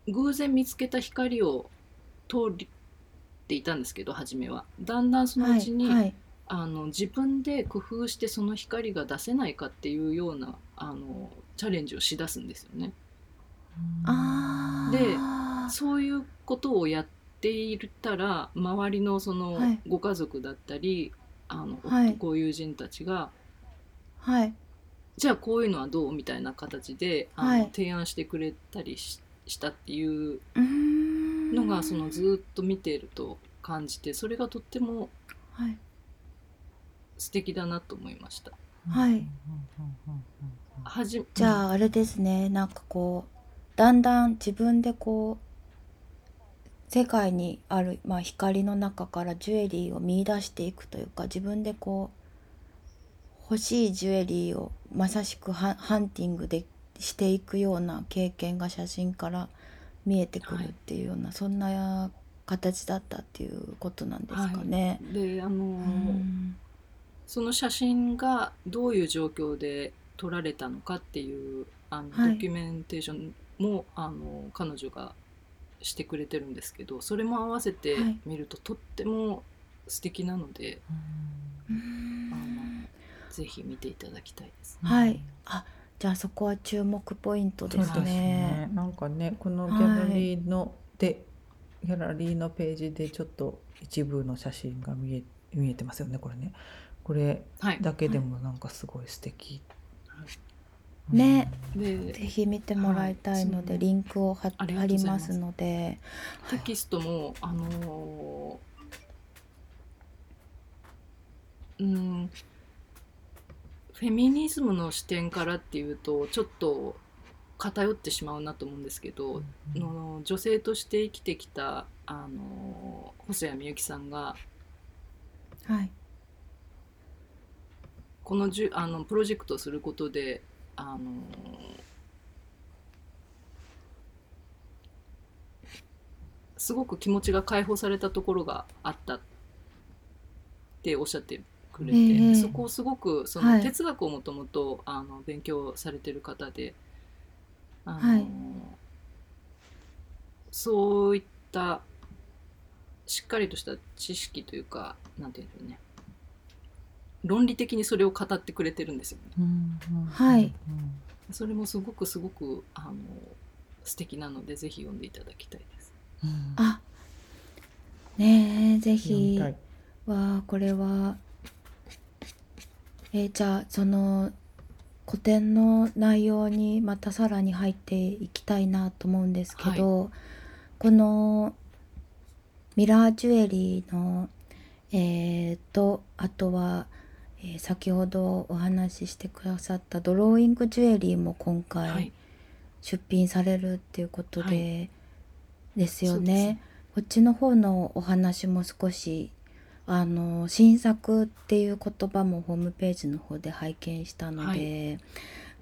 偶然見つけた光を通っていたんですけど初めは。だんだんそのうちに、はい。はいあの自分で工夫してその光が出せないかっていうようなあのチャレンジをしだすんですよね。でそういうことをやっていたら周りのそのはい。ご家族だったり、あのはい。ご友人たちがはい。じゃあこういうのはどうみたいな形であの、はい。提案してくれたりししたっていうのがそのずっと見ていると感じてそれがとってもはい素敵だなと思いました。はい。はじじゃああれですね。なんかこうだんだん自分でこう世界にある、まあ、光の中からジュエリーを見出していくというか自分でこう欲しいジュエリーをまさしくハハンティングでしていくような経験が写真から見えてくるっていうような、そんな形だったっていうことなんですかね。であの、うんその写真がどういう状況で撮られたのかっていうあの、はいドキュメンテーションもあの彼女がしてくれてるんですけどそれも合わせてはい見るととっても素敵なので、ぜひ見ていただきたいです。はい。あ、じゃあそこは注目ポイントですそうですね。ね。なんかね、このギャラリーの、で、ギャラリーのページでちょっと一部の写真が見え見えてますよね。これね。これはい、だけでもなんかすごい素敵。ね。でぜひ見てもらいたいので、はい。リンクを貼ありますります。ので、テキストもあのーうん。フェミニズムの視点からっていうとちょっと偏ってしまうなと思うんですけど、うん。の女性として生きてきたあの細谷みゆきさんがはい、このじゅあのプロジェクトをすることであのすごく気持ちが解放されたところがあったっておっしゃってくれて、ええそこをすごくそはい。の哲学をもともとあの勉強されてる方であの、はい。そういったしっかりとした知識というかなんていうんでしょうね論理的にそれを語ってくれてるんですよね。うんうんはい。うんそれもすごくすごくあの素敵なのでぜひ読んでいただきたいです。うんあ、ねえぜひ。たい。わあこれは、えーじゃあその古典の内容にまたさらに入っていきたいなと思うんですけど、このミラージュエリーのえーとあとは、えー先ほどお話ししてくださったドローイングジュエリーも今回、はい、出品されるっていうことで、はですよね。こっちの方のお話も少しあの新作っていう言葉もホームページの方で拝見したので、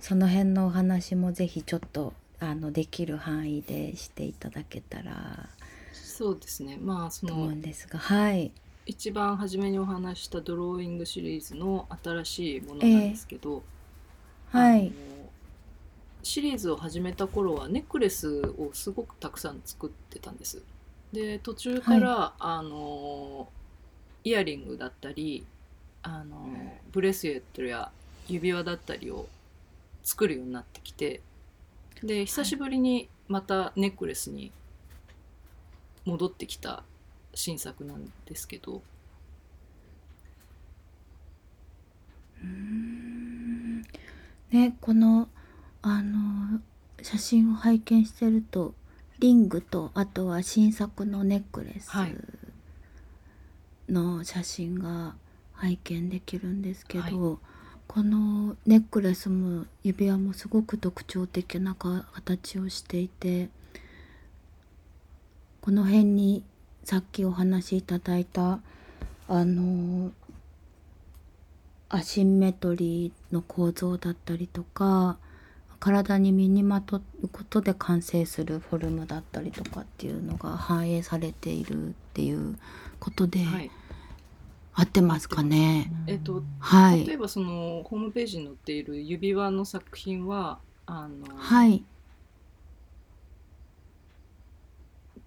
その辺のお話もぜひちょっとあのできる範囲でしていただけたらそうですね。まあそと思うのんですが、はい。一番初めにお話ししたドローイングシリーズの新しいものなんですけど、はい。あのシリーズを始めた頃はネックレスをすごくたくさん作ってたんです。で途中から、あのイヤリングだったりあのブレスレットや指輪だったりを作るようになってきてで久しぶりにまたネックレスに戻ってきた新作なんですけど。うーん。ねこのあの写真を拝見してるとリングとあとは新作のネックレスはい。の写真が拝見できるんですけど、はい。このネックレスも指輪もすごく特徴的なか形をしていてこの辺にさっきお話しいただいたあのアシンメトリーの構造だったりとか体に身にまとうことで完成するフォルムだったりとかっていうのが反映されているっていうことで、はい。合ってますかね？えっとはい。例えばそのホームページに載っている指輪の作品はあの、はい。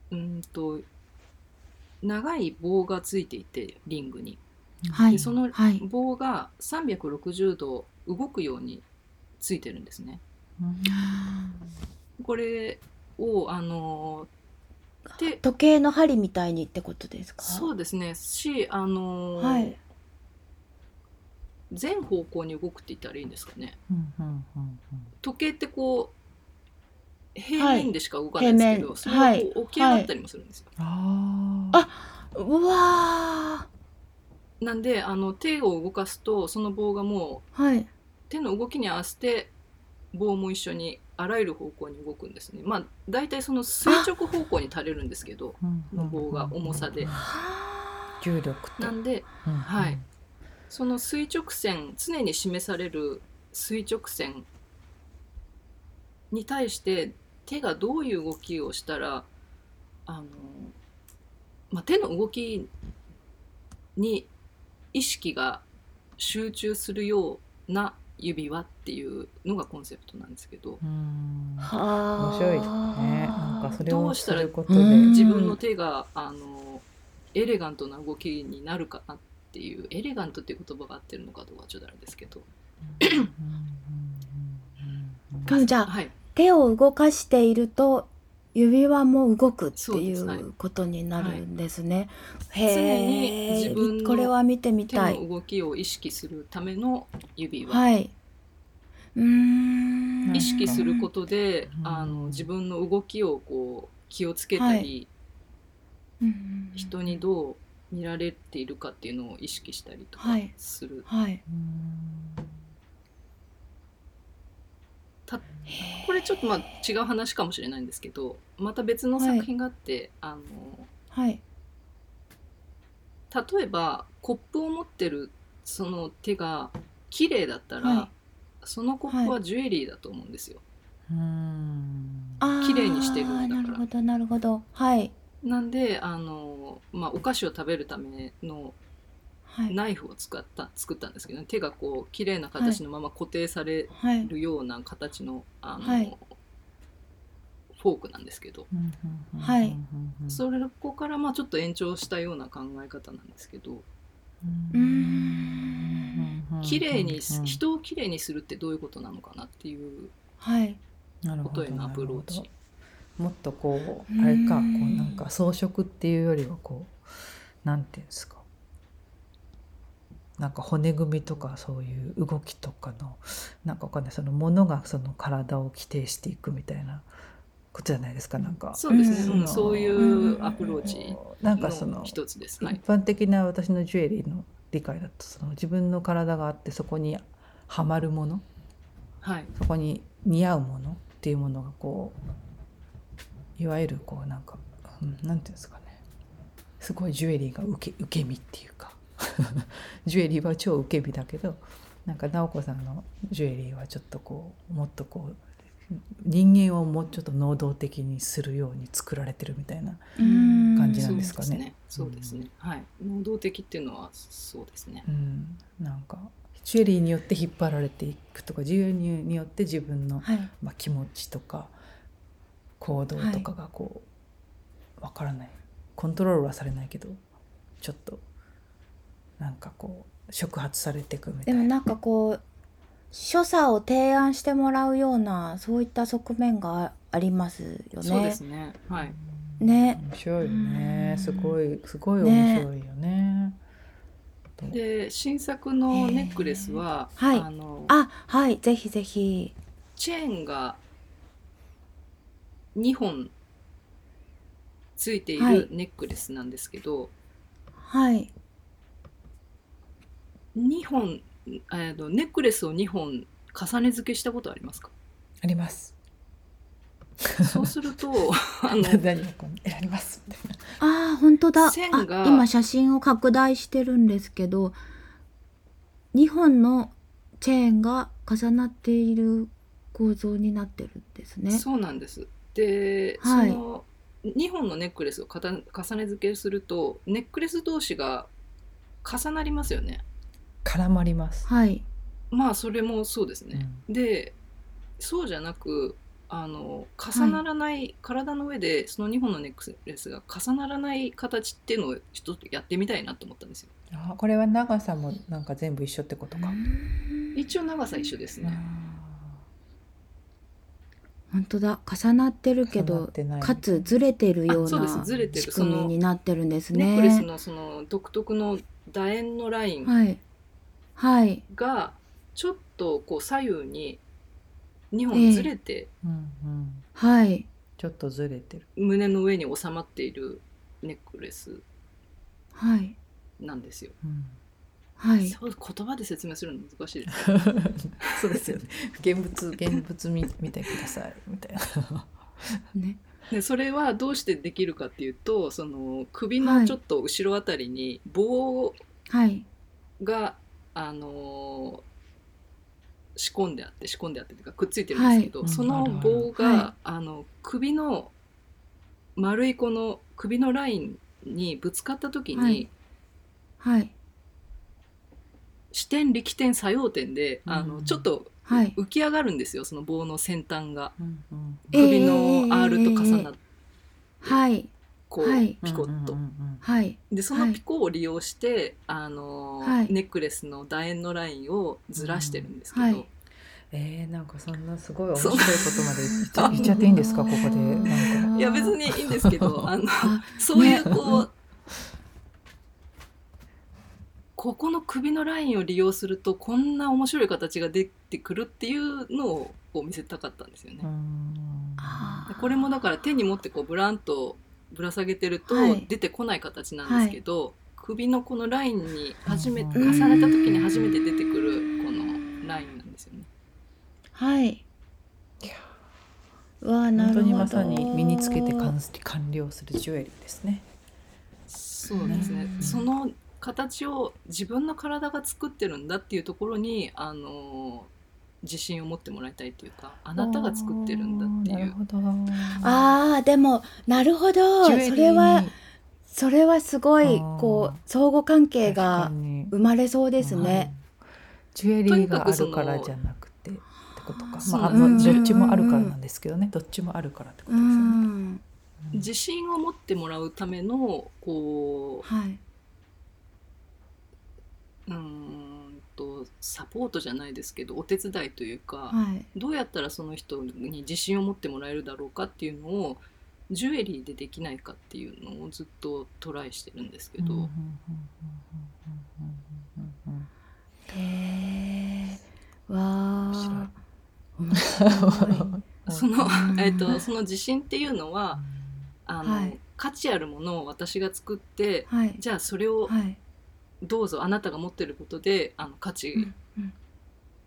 うんと長い棒がついていてリングに。はい。でそのはい。棒が360度動くようについてるんですね。これをあので時計の針みたいにってことですか？そうですね。しあの、はい。全方向に動くって言ったらいいんですかね。時計ってこう平面でしか動かないんですけど、平面それがこう起き上がったりもするんですよ。ああうわなんであの手を動かすとその棒がもうーはい手の動きに合わせて棒も一緒にあらゆる方向に動くんですね。まあ大体その垂直方向に垂れるんですけど、の棒が重さで。重力と。なんで、はい。その垂直線常に示される垂直線に対して手がどういう動きをしたらあの、まあ、手の動きに意識が集中するような指輪っていうのがコンセプトなんですけど面白いね。なんかそれをすどうしたらることで。うん。自分の手があのエレガントな動きになるかなっていうエレガントっていう言葉が合ってるのかどうかはちょっとあれですけど、うん。じゃあはい、手を動かしていると指輪も動くっていそうことになるんですね。常にへ自分これは見てみ手たい。の動きを意識するための指輪、はい。うーん。意識することで、うん。あの自分の動きをこう気をつけたり、はい。うん人にどう見られているかっていうのを意識したりとかはい。する、はい。たこれちょっとまあ違う話かもしれないんですけどまた別の作品があって、あのはい。例えばコップを持ってるその手が綺麗だったら、はい。そのコップはジュエリーだと思うんですよ。うん。あー。綺麗にしてるんだから。なるほどなるほど。はい。なんであの、まあ、お菓子を食べるためのはいナイフを使った作ったんですけど、手がこう綺麗な形のまま固定されはい。るような形のあの、はい。フォークなんですけど、はい。それこからまあちょっと延長したような考え方なんですけど。うーん。綺麗に人を綺麗にするってどういうことなのかなっていうはい。なるほどことへのアプローチ。なるほどもっとこううんあれかこうんうなんか装飾っていうよりはこうなんていうんですかなんか骨組みとかそういう動きとかのなんかわかんないそのものがその体を規定していくみたいなことじゃないですかなんか。そうですね、うん。うんそういうアプローチなんかそのの一つです。はい一、般的な私のジュエリーの理解だとその自分の体があってそこにはまるものはい、そこに似合うものっていうものがこういわゆるこうなんか、うん、なんていうんですかね。すごいジュエリーが受け受け身っていうか ジュエリーは超受け身だけどなんか直子さんのジュエリーはちょっとこうもっとこう人間をもうちょっと能動的にするように作られてるみたいな感じなんですかね。そうですね。はい、能動的っていうのはそうですね。うん、なんかジュエリーによって引っ張られていくとかジュエリーによって自分の、はい。まあ、気持ちとか行動とかがこう、わからない。コントロールはされないけどちょっとなんかこう触発されていくみたいな。でもなんかこう所作を提案してもらうようなそういった側面があありますよね。そうですね。はい。ね面白いよねうんすごいすごい面白いよね。で新作のネックレスは、へーはいあのあはいぜひぜひチェーンが2本ついているネックレスなんですけど、はい2本えーとネックレスを2本重ね付けしたことありますか？あります。そうすると あのありますみたいな。あー本当だ線があ今写真を拡大してるんですけど2本のチェーンが重なっている構造になってるんですね。そうなんです。で、はいその2本のネックレスをかた重ね付けするとネックレス同士が重なりますよね。絡まります。はいまあそれもそうですね。でそうじゃなくあの重ならない、体の上でその2本のネックレスが重ならない形っていうのをちょっとやってみたいなと思ったんですよ。あこれは長さもなんか全部一緒ってことか。一応長さ一緒ですね。本当だ重なってるけ重などってないかつずれてるようあそうですなずれてる仕組みになってるんですね。ネックレスのその独特の楕円のラインはいはい。がちょっとこう左右に2本ずれてうんうん。はい。ちょっとずれてる。胸の上に収まっているネックレスはい。なんですよ。うん。はい。そう言葉で説明するの難しいです。そうですよね。現物現物見見てくださいみたいな。ね。でそれはどうしてできるかっていうとその首はい。のちょっと後ろあたりに棒はい。が、あの仕込んであって仕込んであってというかくっついてるんですけど、はい。そのうん。棒が、はいあの首の丸いこの首のラインにぶつかった時に、はい。はい。支点力点作用点で、あのうんちょっとはい。浮き上がるんですよその棒の先端が。うんうん。首の R と重なって、はいこう、はい。ピコッと。うんうんうんはい。でそのピコを利用して、あのはい。ネックレスの楕円のラインをずらしてるんですけど、うん。はい。えー、なんかそんなすごい面そう白いことまで言っちゃ言っちゃっていいんですか？ここで。なんか。いや別にいいんですけど あのあそういうこう、ここの首のラインを利用するとこんな面白い形が出てくるっていうのをこう見せたかったんですよね。これもだから手に持ってこうブランとぶら下げてるとはい。出てこない形なんですけど、首のこのラインに初めてうん。重ねた時に初めて出てくるこのラインなんですよね。はい。わあなるほど。本当にまさに身につけて完完了するジュエリーですね。そうですね、うん。その形を自分の体が作ってるんだっていうところにあの自信を持ってもらいたいっていうかあなたが作ってるんだっていう。あーでもなるほどそれはそれはすごいこう相互関係がに生まれそうですね。ジュエリーがあるからじゃなくてってことか。まあ、あうんのどっちもあるからなんですけどね。どっちもあるからってこうとですよね。ん自信を持ってもらうためのこはい。うんとサポートじゃないですけどお手伝いというか、はい。どうやったらその人に自信を持ってもらえるだろうかっていうのをジュエリーでできないかっていうのをずっとトライしてるんですけど、へえ。わ。そのう、んえっとその自信っていうのはあの、はい価値あるものを私が作ってはい。じゃあそれをはい。どうぞあなたが持ってることであの価値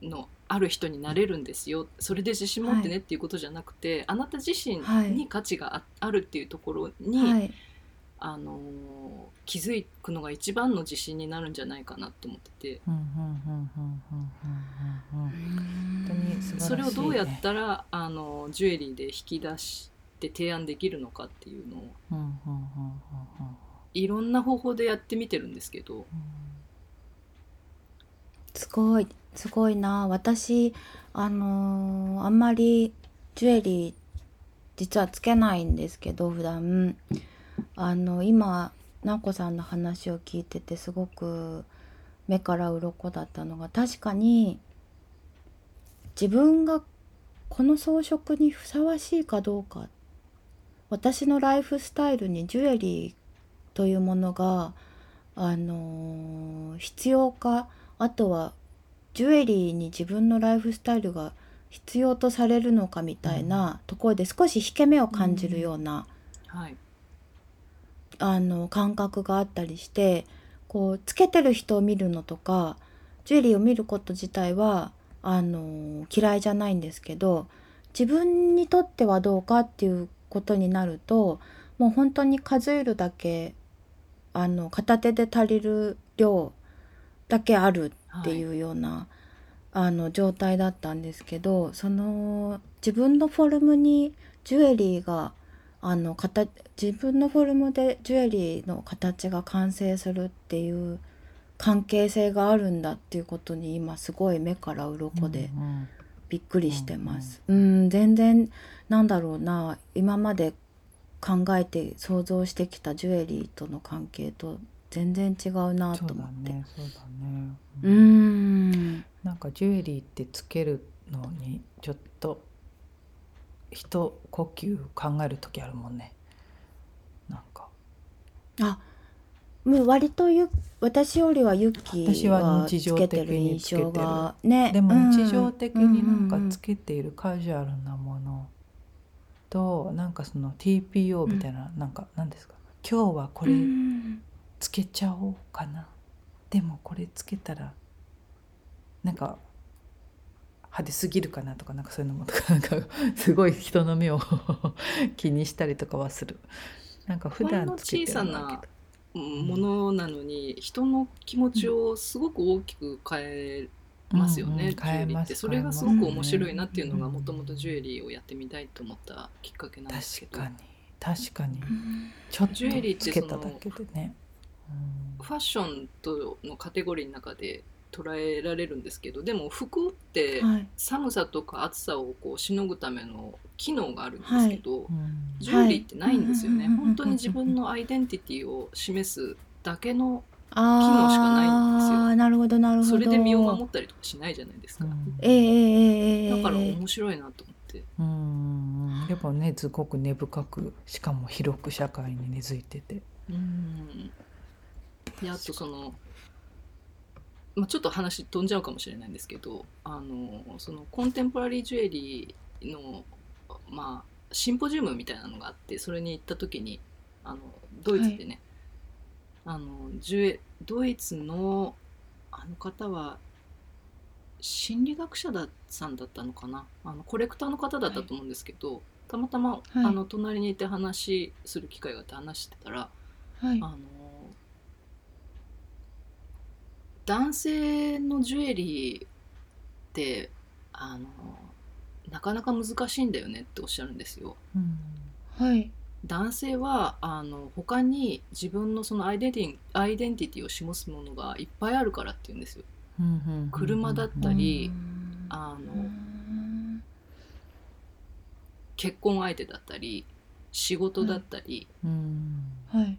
のある人になれるんですよ。それで自信持ってねっていうことじゃなくて、はい、あなた自身に価値があるっていうところに、はい、あの気づくのが一番の自信になるんじゃないかなと思ってて。それをどうやったらあのジュエリーで引き出して提案できるのかっていうのを。いろんな方法でやってみてるんですけど。すごいすごいな。私あのーあんまりジュエリー実はつけないんですけど普段。あの今直子さんの話を聞いててすごく目から鱗だったのが確かに自分がこの装飾にふさわしいかどうか私のライフスタイルにジュエリーというものがあのー必要かあとはジュエリーに自分のライフスタイルが必要とされるのかみたいなところで少し引け目を感じるような、はい。あの感覚があったりしてこうつけてる人を見るのとかジュエリーを見ること自体はあの嫌いじゃないんですけど自分にとってはどうかっていうことになるともう本当に数えるだけあの片手で足りる量だけあるっていうような、あの状態だったんですけどその自分のフォルムにジュエリーがあの形自分のフォルムでジュエリーの形が完成するっていう関係性があるんだっていうことに今すごい目から鱗でびっくりしてます。うん全然なんだろうな。今まで考えて想像してきたジュエリーとの関係と全然違うなと思って。ねそうだね。うーん。なんかジュエリーってつけるのにちょっと一呼吸考える時あるもんね。なんか。あもう割とゆ私よりはユッキ私は日常的けてる。印につけてる象がね。でもうん日常的になんかつけているカジュアルなものとなんかその TPO みたいな、なんか何ですか？今日はこれうんつけちゃおうかな。っでもこれつけたらなんか派手すぎるかなとかなんかそういうのもとか なんかすごい人の目を 気にしたりとかはする。なんか普段つけてるんだけど。うんものなのに人の気持ちをすごく大きく変えますよね、うんうんジュエリーって。それがすごく面白いなっていうのがもともとジュエリーをやってみたいと思ったきっかけなんですけど。確かに確かに。ちょっとジュエリーってつけただけでね、ファッションとのカテゴリーの中で捉えられるんですけどでも服ってはい。寒さとか暑さをこうしのぐための機能があるんですけど、うん。ジュエリーってないんですよね、はい。本当に自分のアイデンティティを示すだけのあ能しかないんですよ。なるほどなるほど。それで身を守ったりとかしないじゃないですか、うんええええええだから面白いなと思って。うんでもねすごく根深くしかも広く社会に根付いてて。うん。であとその、まあ、ちょっと話飛んじゃうかもしれないんですけどあのそのコンテンポラリージュエリーの、まあ、シンポジウムみたいなのがあってそれに行った時にあのドイツでね、あのジュエドイツのあの方は心理学者ださんだったのかな？あのコレクターの方だったと思うんですけど、たまたま、はい。あの隣にいて話する機会があって話してたらはい。あの男性のジュエリーってあのなかなか難しいんだよねっておっしゃるんですよ。うん。はい男性はあの他に自分のそのアイデンティアイデンティティを示すものがいっぱいあるからって言うんですよ。うん車だったりうん。あのうん。結婚相手だったり仕事だったり、うん。はい。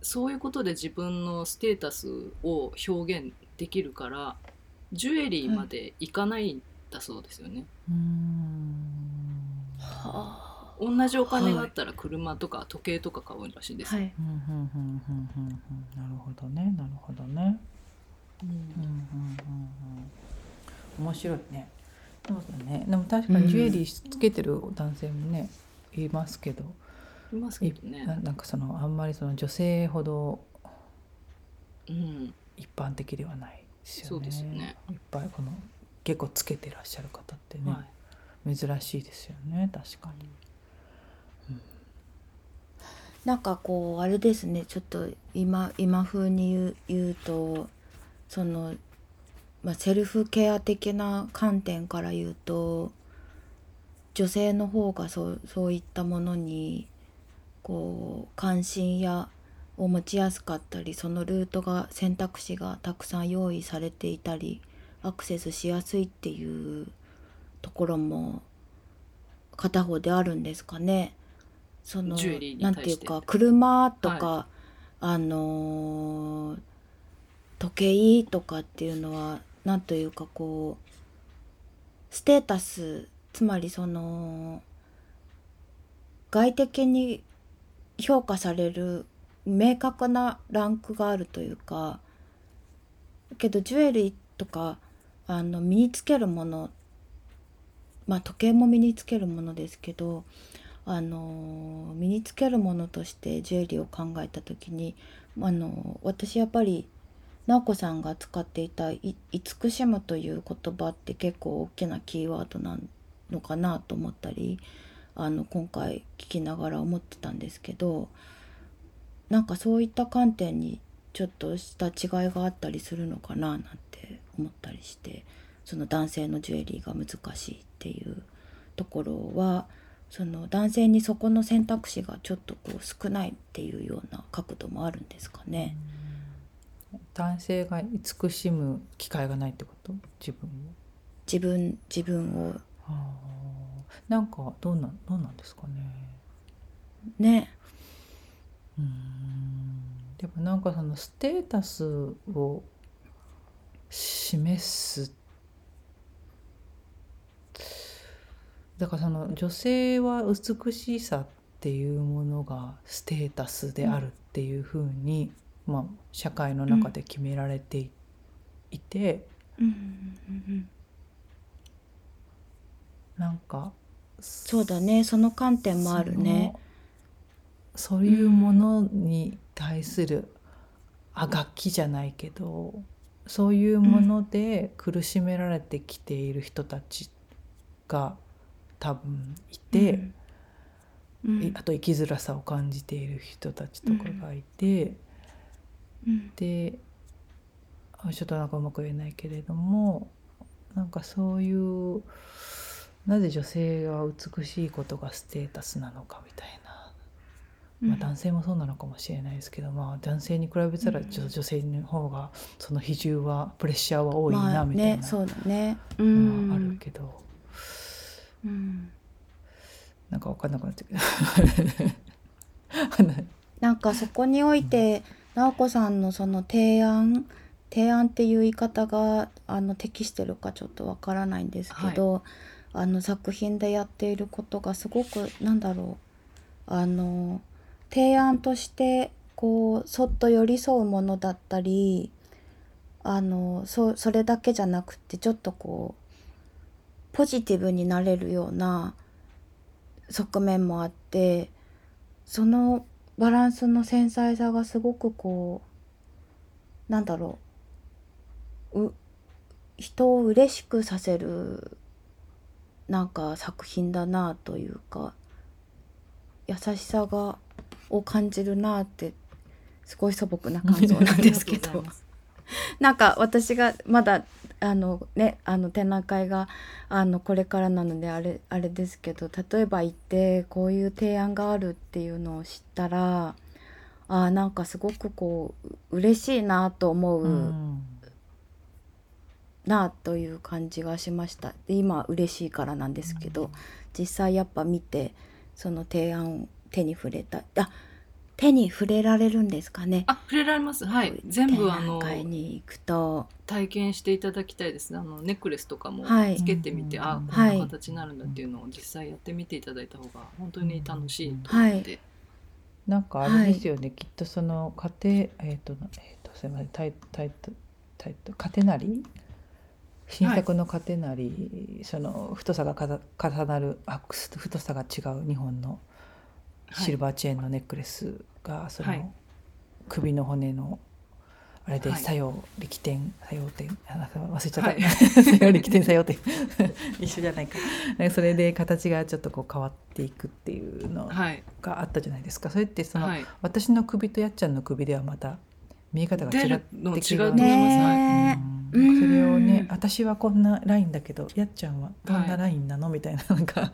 そういうことで自分のステータスを表現できるからジュエリーまでいかないんだそうですよね。うん。は同じお金があったら車とか時計とか買うらしいんですよ。はい。うんうんうんうんうんうん。なるほどね。なるほどね。うん。うんうん面白いね。そうだね。でも確かにジュエリーつけてる男性もね、いますけど。いますけどね。な。なんかそのあんまりその女性ほどうん、一般的ではないですよね。そうですよね。いっぱいこの結構つけてらっしゃる方ってね、はい。珍しいですよね。確かになんかこうあれですねちょっと今今風に言うとその、まあ、セルフケア的な観点から言うと女性の方がそうそういったものにこう関心やを持ちやすかったりそのルートが選択肢がたくさん用意されていたりアクセスしやすいっていうところも片方であるんですかね。そのジュエリーになんてていうか車とか、あのー時計とかっていうのはなんというかこうステータスつまりその外的に評価される明確なランクがあるというかけどジュエリーとかあの身につけるものまあ時計も身につけるものですけどあの身につけるものとしてジュエリーを考えた時にあの私やっぱり直子さんが使っていたい「慈しむ」という言葉って結構大きなキーワードなのかなと思ったりあの今回聞きながら思ってたんですけどなんかそういった観点にちょっとした違いがあったりするのかななんて思ったりしてその男性のジュエリーが難しいっていうところはその男性にそこの選択肢がちょっとこう少ないっていうような角度もあるんですかね。男性が慈しむ機会がないってこと？自分を？自分自分を。なんかどうなんどうなんですかね？ね。うーん。でもなんかそのステータスを示すだからその女性は美しさっていうものがステータスであるっていうふうに、まあ、社会の中で決められていいて、うんうんうんなんかそうだね。その観点もあるね。そういうものに対するあ楽器じゃないけどそういうもので苦しめられてきている人たちが多分いて、うん。いあと生きづらさを感じている人たちとかがいて、うん。であちょっとなんかうまく言えないけれどもなんかそういうなぜ女性が美しいことがステータスなのかみたいな、まあ、男性もそうなのかもしれないですけど、まあ、男性に比べたらうん。ちょっと女性の方がその比重はプレッシャーは多いまあなみたいな。ねそうだね。うのはあるんけど、うん。なんか分かんなくなってきた。なんかそこにおいて直子さんのその提案提案っていう言い方があの適してるかちょっとわからないんですけど、あの作品でやっていることがすごくなんだろう。あの提案としてこうそっと寄り添うものだったりあのそそれだけじゃなくてちょっとこうポジティブになれるような側面もあってそのバランスの繊細さがすごくこうなんだろうう人を嬉しくさせるなんか作品だなというか優しさがを感じるなってすごい素朴な感想なんですけど。なんか私がまだあのねあの展覧会があのこれからなのであれあれですけど例えば行ってこういう提案があるっていうのを知ったらあーなんかすごくこう嬉しいなと思う、うん。なという感じがしました。で今嬉しいからなんですけど、実際やっぱ見てその提案を手に触れた。あ手に触れられるんですかね。あ触れられます。はい。全部あの展覧会に行くと。体験していただきたいですね。あのネックレスとかもはい。つけてみて、うん。あこんはい。な形になるんだっていうのを実際やってみていただいた方が本当に楽しいとはい思って、なんかあれですよね、きっとその家庭えっ、とえっ、とすみません。タイタイトタイトカテナリ？新作のカテナリ、その太さがかた重なるあ太さが違う2本の。はいシルバーチェーンのネックレスがその、はい。首の骨のあれではい。作用力点作用点あ忘れちゃった、はい。作用力点作用点。一緒じゃないか。か それで形がちょっとこう変わっていくっていうのはい。があったじゃないですか。それってその、はい。私の首とやっちゃんの首ではまた見え方が違っての違うきると思います、はい。ねうんそれをねうん私はこんなラインだけどやっちゃんはどんなラインなの、みたいななんか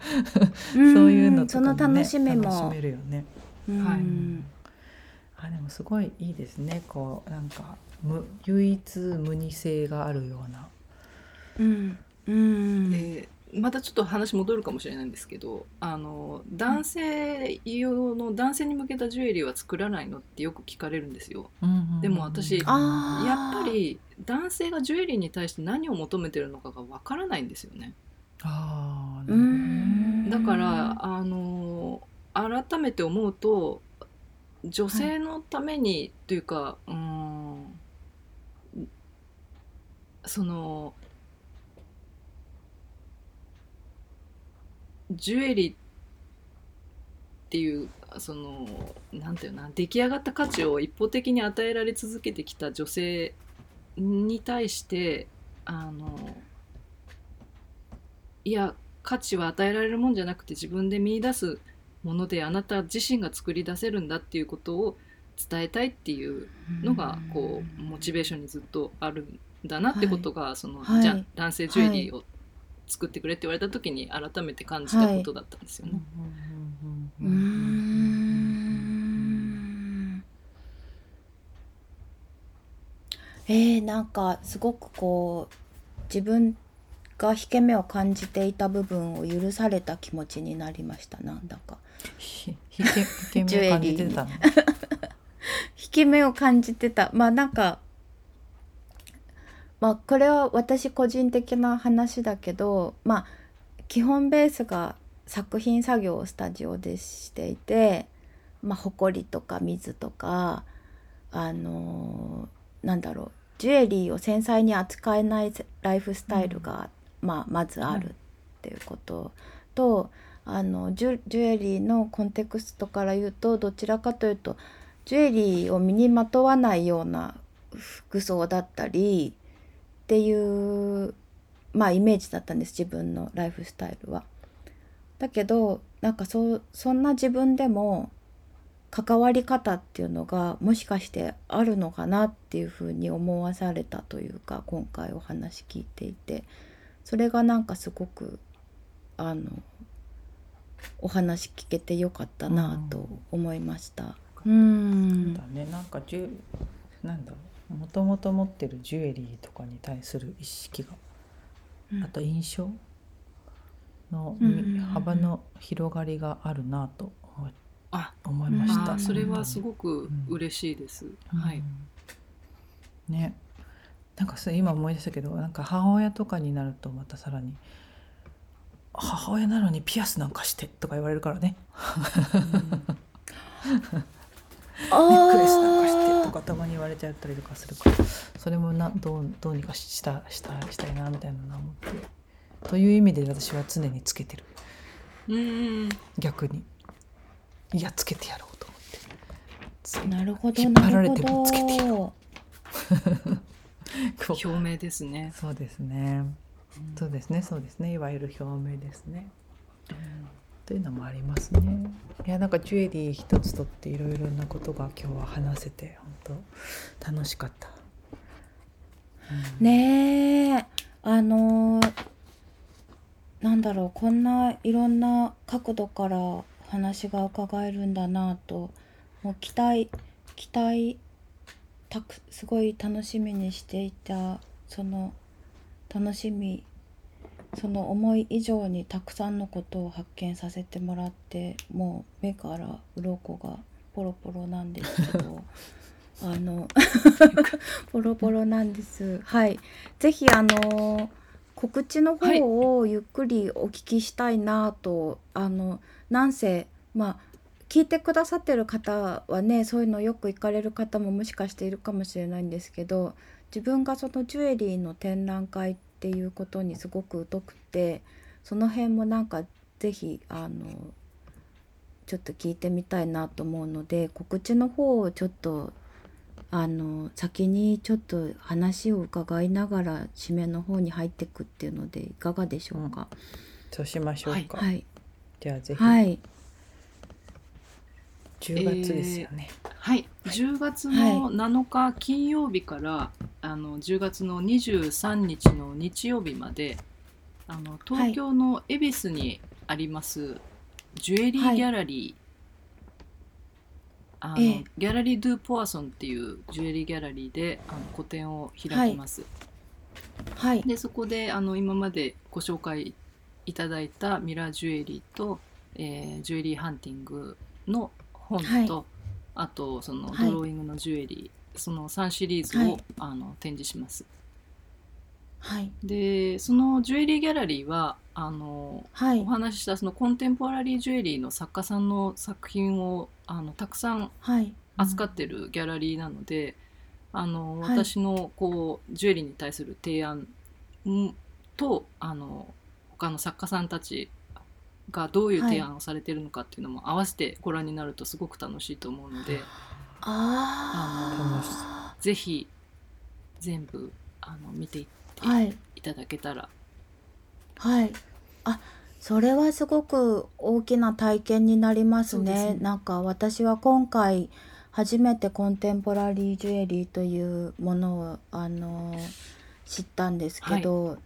そそういうのとそのかもね楽しみも。楽しめるよね。うん。はい。あでもすごいいいですね。こうなんか無唯一無二性があるような。うん。うん。でまたちょっと話戻るかもしれないんですけどあの男性用の男性に向けたジュエリーは作らないのってよく聞かれるんですよ。でも私やっぱり男性がジュエリーに対して何を求めてるのかがわからないんですよね。あーうーんだからあの改めて思うと女性のためにというか、うーんそのジュエリーっていうそのなんていうな出来上がった価値を一方的に与えられ続けてきた女性に対してあのいや価値は与えられるもんじゃなくて自分で見出すものであなた自身が作り出せるんだっていうことを伝えたいっていうのがこうモチベーションにずっとあるんだなってことが、そのはい。じゃあ男性ジュエリーを作ってくれって言われた時に改めて感じたことだったんですよね。うーんえー、なんかすごくこう自分が引け目を感じていた部分を許された気持ちになりました？なんだかひひけひけ目を感じてたの？引け目を感じてたまあなんかまあこれは私個人的な話だけどまあ基本ベースが作品作業をスタジオでしていてまあ埃とか水とかあのーなんだろうジュエリーを繊細に扱えないライフスタイルが、まあ、まずあるっていうことと、あのジュジュエリーのコンテクストから言うとどちらかというとジュエリーを身にまとわないような服装だったりっていうまあイメージだったんです自分のライフスタイルは。だけどなんかそそんな自分でも関わり方っていうのがもしかしてあるのかなっていうふうに思わされたというか今回お話聞いていて。それがなんかすごくあのお話聞けてよかったなと思いました。うん。だね。なんかジュなんだろうもともと持ってるジュエリーとかに対する意識が、うん。あと印象のうんうんうんうん。幅の広がりがあるなとあ思いました。それはすごく嬉しいです。うん。はい。ね。なんかさ今思い出したけどなんか母親とかになるとまたさらに「母親なのにピアスなんかして」とか言われるからね「ネックレスなんかして」とかたまに言われちゃったりとかするからそれもなどうどうにかしたしたしたいなみたいなのは思って。という意味で私は常につけてる。うんうん逆に。いやつけてやろうと思って。つなるほど引っ張られてもほつけてやど。こう。表明ですね。そうですね。そうですねそうですね。いわゆる表明ですね。というのもありますね。いやなんかジュエリー一つとっていろいろなことが今日は話せて本当楽しかった。うんねえあのーなんだろうこんないろんな角度から話が伺えるんだなともう期待期待たくすごい楽しみにしていたその楽しみその思い以上にたくさんのことを発見させてもらってもう目から鱗がポロポロなんですけど あの ポロポロなんです。はい。ぜひあの告知の方をゆっくりお聞きしたいなと、あのなんせまあ聞いてくださってる方はねそういうのよく行かれる方ももしかしているかもしれないんですけど自分がそのジュエリーの展覧会っていうことにすごく疎くてその辺もなんかぜひあのちょっと聞いてみたいなと思うので告知の方をちょっとあの先にちょっと話を伺いながら締めの方に入っていくっていうのでいかがでしょうか？そうしましょうか。はい、じゃあぜひはい、10月ですよね。はい。10月の7日金曜日から、あの10月の23日の日曜日まであの東京の恵比寿にあります、ジュエリーギャラリー、あのええギャラリー・ドゥ・ポアソンっていうジュエリーギャラリーであの個展を開きます。はい、でそこであの今までご紹介いただいたミラージュエリーと、えージュエリーハンティングの本と、はい。あとそのはい。ドローイングのジュエリー、その3シリーズを、はい。あの展示します。はい、でそのジュエリーギャラリーはあのはい。お、話ししたそのコンテンポラリージュエリーの作家さんの作品をあのたくさんはい、扱ってるギャラリーなので、あのはい。私のこうジュエリーに対する提案んとあの他の作家さんたちがどういう提案をされてるのかっていうのも合わせてご覧になるとすごく楽しいと思うので、あぜひ全部あの見ていあ、はい、いただけたら、はい。あ、それはすごく大きな体験になりますそうですね。ねなんか私は今回初めてコンテンポラリージュエリーというものをあの知ったんですけど、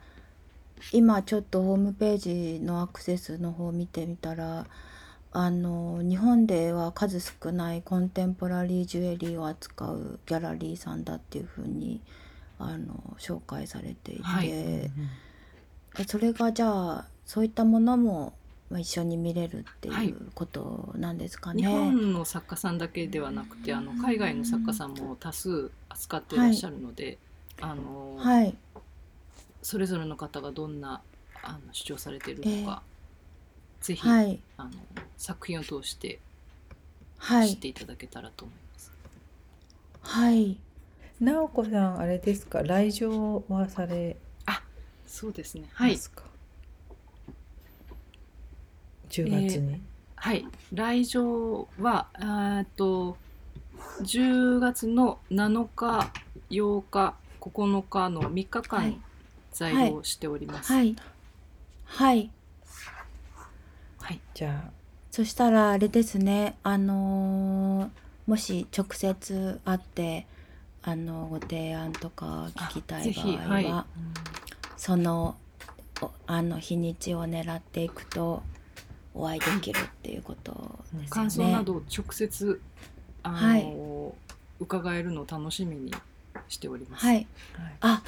今ちょっとホームページのアクセスの方を見てみたらあの日本では数少ないコンテンポラリージュエリーを扱うギャラリーさんだっていうふうにあの紹介されていて、はい。えそれがじゃあそういったものもまあ一緒に見れるってはい。いうことなんですか日ね。本の作家さんだけではなくてあの海外の作家さんも多数扱っていらっしゃるので、あのはい、それぞれの方がどんなあの主張されているのか、ぜひ、はい、あの作品を通してはい、知っていただけたらと思います。はい。直子さんあれですか？来場はされそうですね。はい、ますか、10月に、はい、来場はあーっと10月の7日8日9日の3日間はい。在庫しております。はい。はい。はい。じゃあ。そしたらあれですね。あのーもし直接会ってあのご提案とか聞きたい場合は、ひはい。そのおあの日にちを狙っていくとお会いできるっていうことですよね。感想など直接あの、はい。伺えるのを楽しみにしております。はい。はい。あ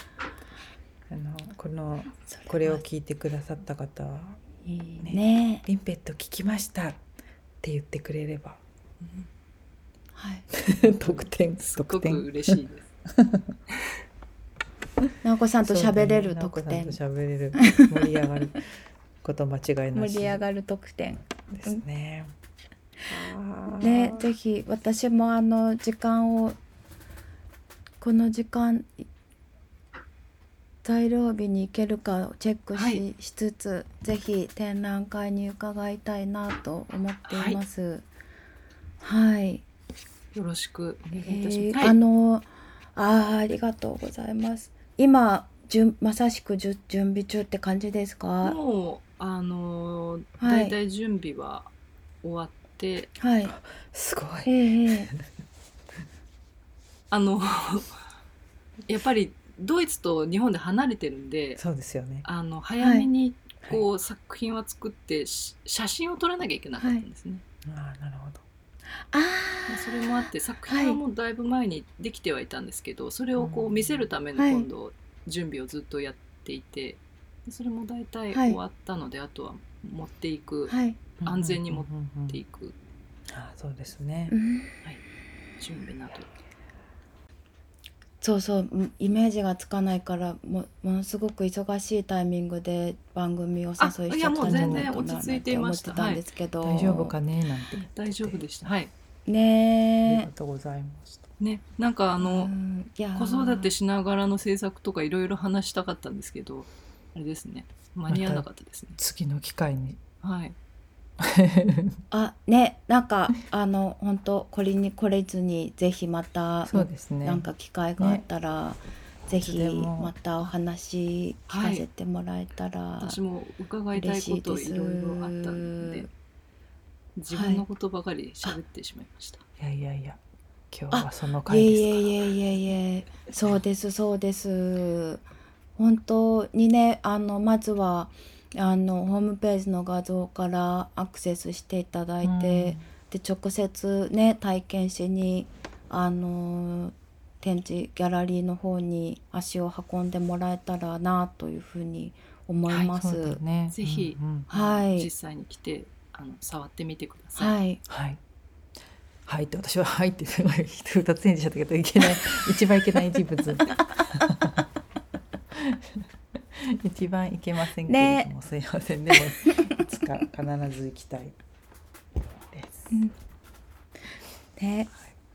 あのこのこれを聞いてくださった方はいいね。リンペット聞きましたって言ってくれれば。うん。はい。得点すごく得点嬉しいです。直子さんと喋れる特典、直子さんと喋れる盛り上がること間違いなし。盛り上がる特典。ですね。ねぜひ私もあの時間をこの時間材料日に行けるかをチェックし,、はいしつつぜひ展覧会に伺いたいなと思っています。はい、よろしくお願いえいたしーます。あのあーありがとうございます。今じゅんまさしくじゅ準備中って感じですか？もうあのーはい大体準備は終わって、はい。すごい。えええ あのやっぱりドイツと日本で離れてるんで、そうですよね。あの早めにこう、作品は作ってし写真を撮らなきゃいけなかったんですね。ああなるほど。あまあそれもあって作品はもうだいぶ前にできてはいたんですけど、それをこう見せるためのはい今度準備をずっとやっていて、でそれも大体はい終わったので、あとは持っていく、あはい。安全に持っていくああそうですねう。ん準備など。そうそううんイメージがつかないからもものすごく忙しいタイミングで番組をお誘いしちゃったんじゃないかなあいやもう全然落ち着いて思ってたんですけど、大丈夫かねなんて。大丈夫でした。はい。ありねがとうございました。ね、なんかああの、いや子育てしながらの制作とかいろいろ話したかったんですけど、あれですね。間に合わなかったですね。次の機会に。はい。あねなんかあの本当これにこれずにぜひまたそうですね。なんか機会があったら、ぜいつひまたお話聞かせてもらえたら、私も伺いたいこといろいろあったので、自分のことばかり喋ってしまいました。いやいやいや今日はその回ですいえいえいえいえそうですそうです。本当にねあのまずはあのホームページの画像からアクセスしていただいて、で直接ね体験しにあの展示ギャラリーの方に足を運んでもらえたらなというふうに思います。そうだね。ぜひうんうんはい実際に来てあの触ってみてください。はい、はい。はいって私ははいってすごい二つ返事しちゃったけどいけない一番いけない人物。一番いけませんけれども、すいませんでもいつか必ず行きたいです。ね、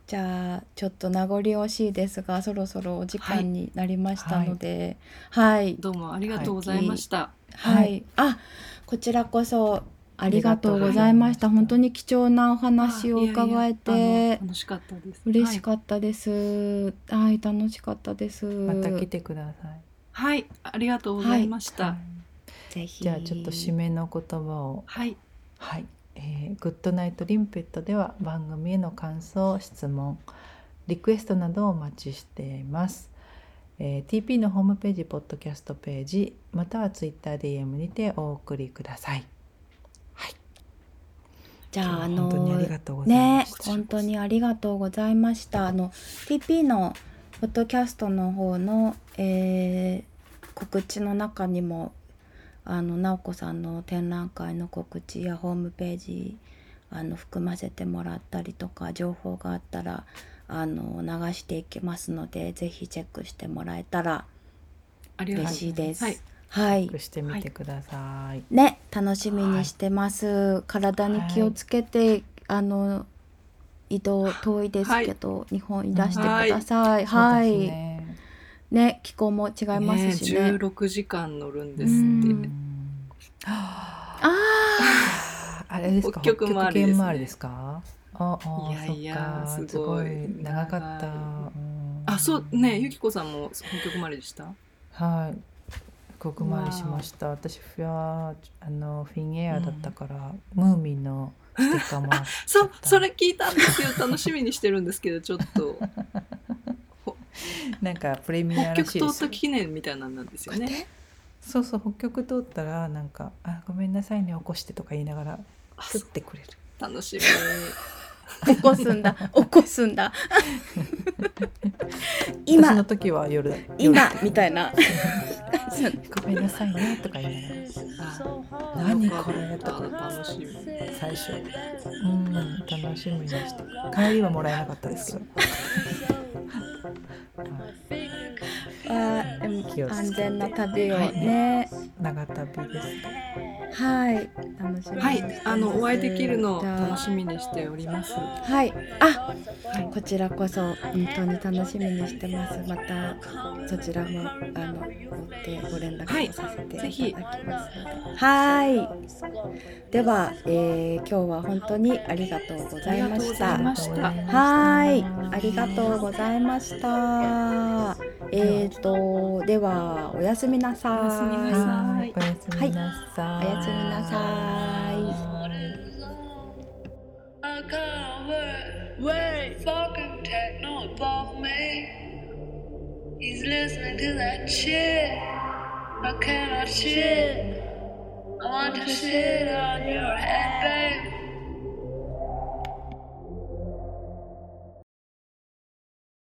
じゃあちょっと名残惜しいですがそろそろお時間になりましたので、はい、どうもありがとうございました。はい、はいあ、こちらこそありがとうございました。本当に貴重なお話を伺えあいやいや楽しかったです。嬉しかっったです。はい、楽しかったです。また来てください。た。はい、ありがとうございました。はいぜひ。じゃあちょっと締めの言葉をはい、はい、えー、グッドナイトリンペットでは番組への感想、質問、リクエストなどをお待ちしています。えー TP のホームページ、ポッドキャストページ、または TwitterDM にてお送りください。じゃああ今日は本当にあのりがとうございまねした。本当にありがとうございました。あの TP のポッドキャストの方の、えー告知の中にもあの直子さんの展覧会の告知やホームページあの含ませてもらったりとか情報があったらあの流していきますのでぜひチェックしてもらえたら嬉。しいです。はい、はいチェックしてみてください。ね楽しみにしてます、体に気をつけて、あの移動遠いですけど、日本いらしてください。はい、そうですね。ね。気候も違いますしね。ね、16時間乗るんですうって。あああれですか？北極周りですですか？ああいやいやそっか。すごい。すごい。長かった、あそうねゆきこさんも北極まででした？はい。ごく回りしました。私はあのフィンエアだったから、ムーミンのステッカそった。それ聞いたんですよ。楽しみにしてるんですけどちょっと。なんかプレミア北ら極通った記念みたいなんなんですよね。そうそう北極通ったらなんか「あごめんなさいね起こして」とか言いながらあ作ってくれる。楽し起こすんだ。起こすんだ。私の今時は夜。だ今。夜。みたいな。ごめんなさいねとか言いながら何これとか楽しみ。最初。うん楽しみにして。帰りはもらえなかったですけどあーでも気をつけて。安全な旅をね。長旅です。はい。楽しみにはいあのお会いできるのを楽しみにしております。はい。あはいこちらこそ本当に楽しみにしてます。またそちらもあの追ってご連絡をさせていただきますので。はい。では、えー今日は本当にありがとうございました。ありがとうございました。はい。ありがとうございましたえーとではおやすみなさいおやすみなさはいおやすみなさい、おやすみなさい I can't wait, wait, fucking techno above me. He's listening to that shit. I cannot shit. I want to shit on you.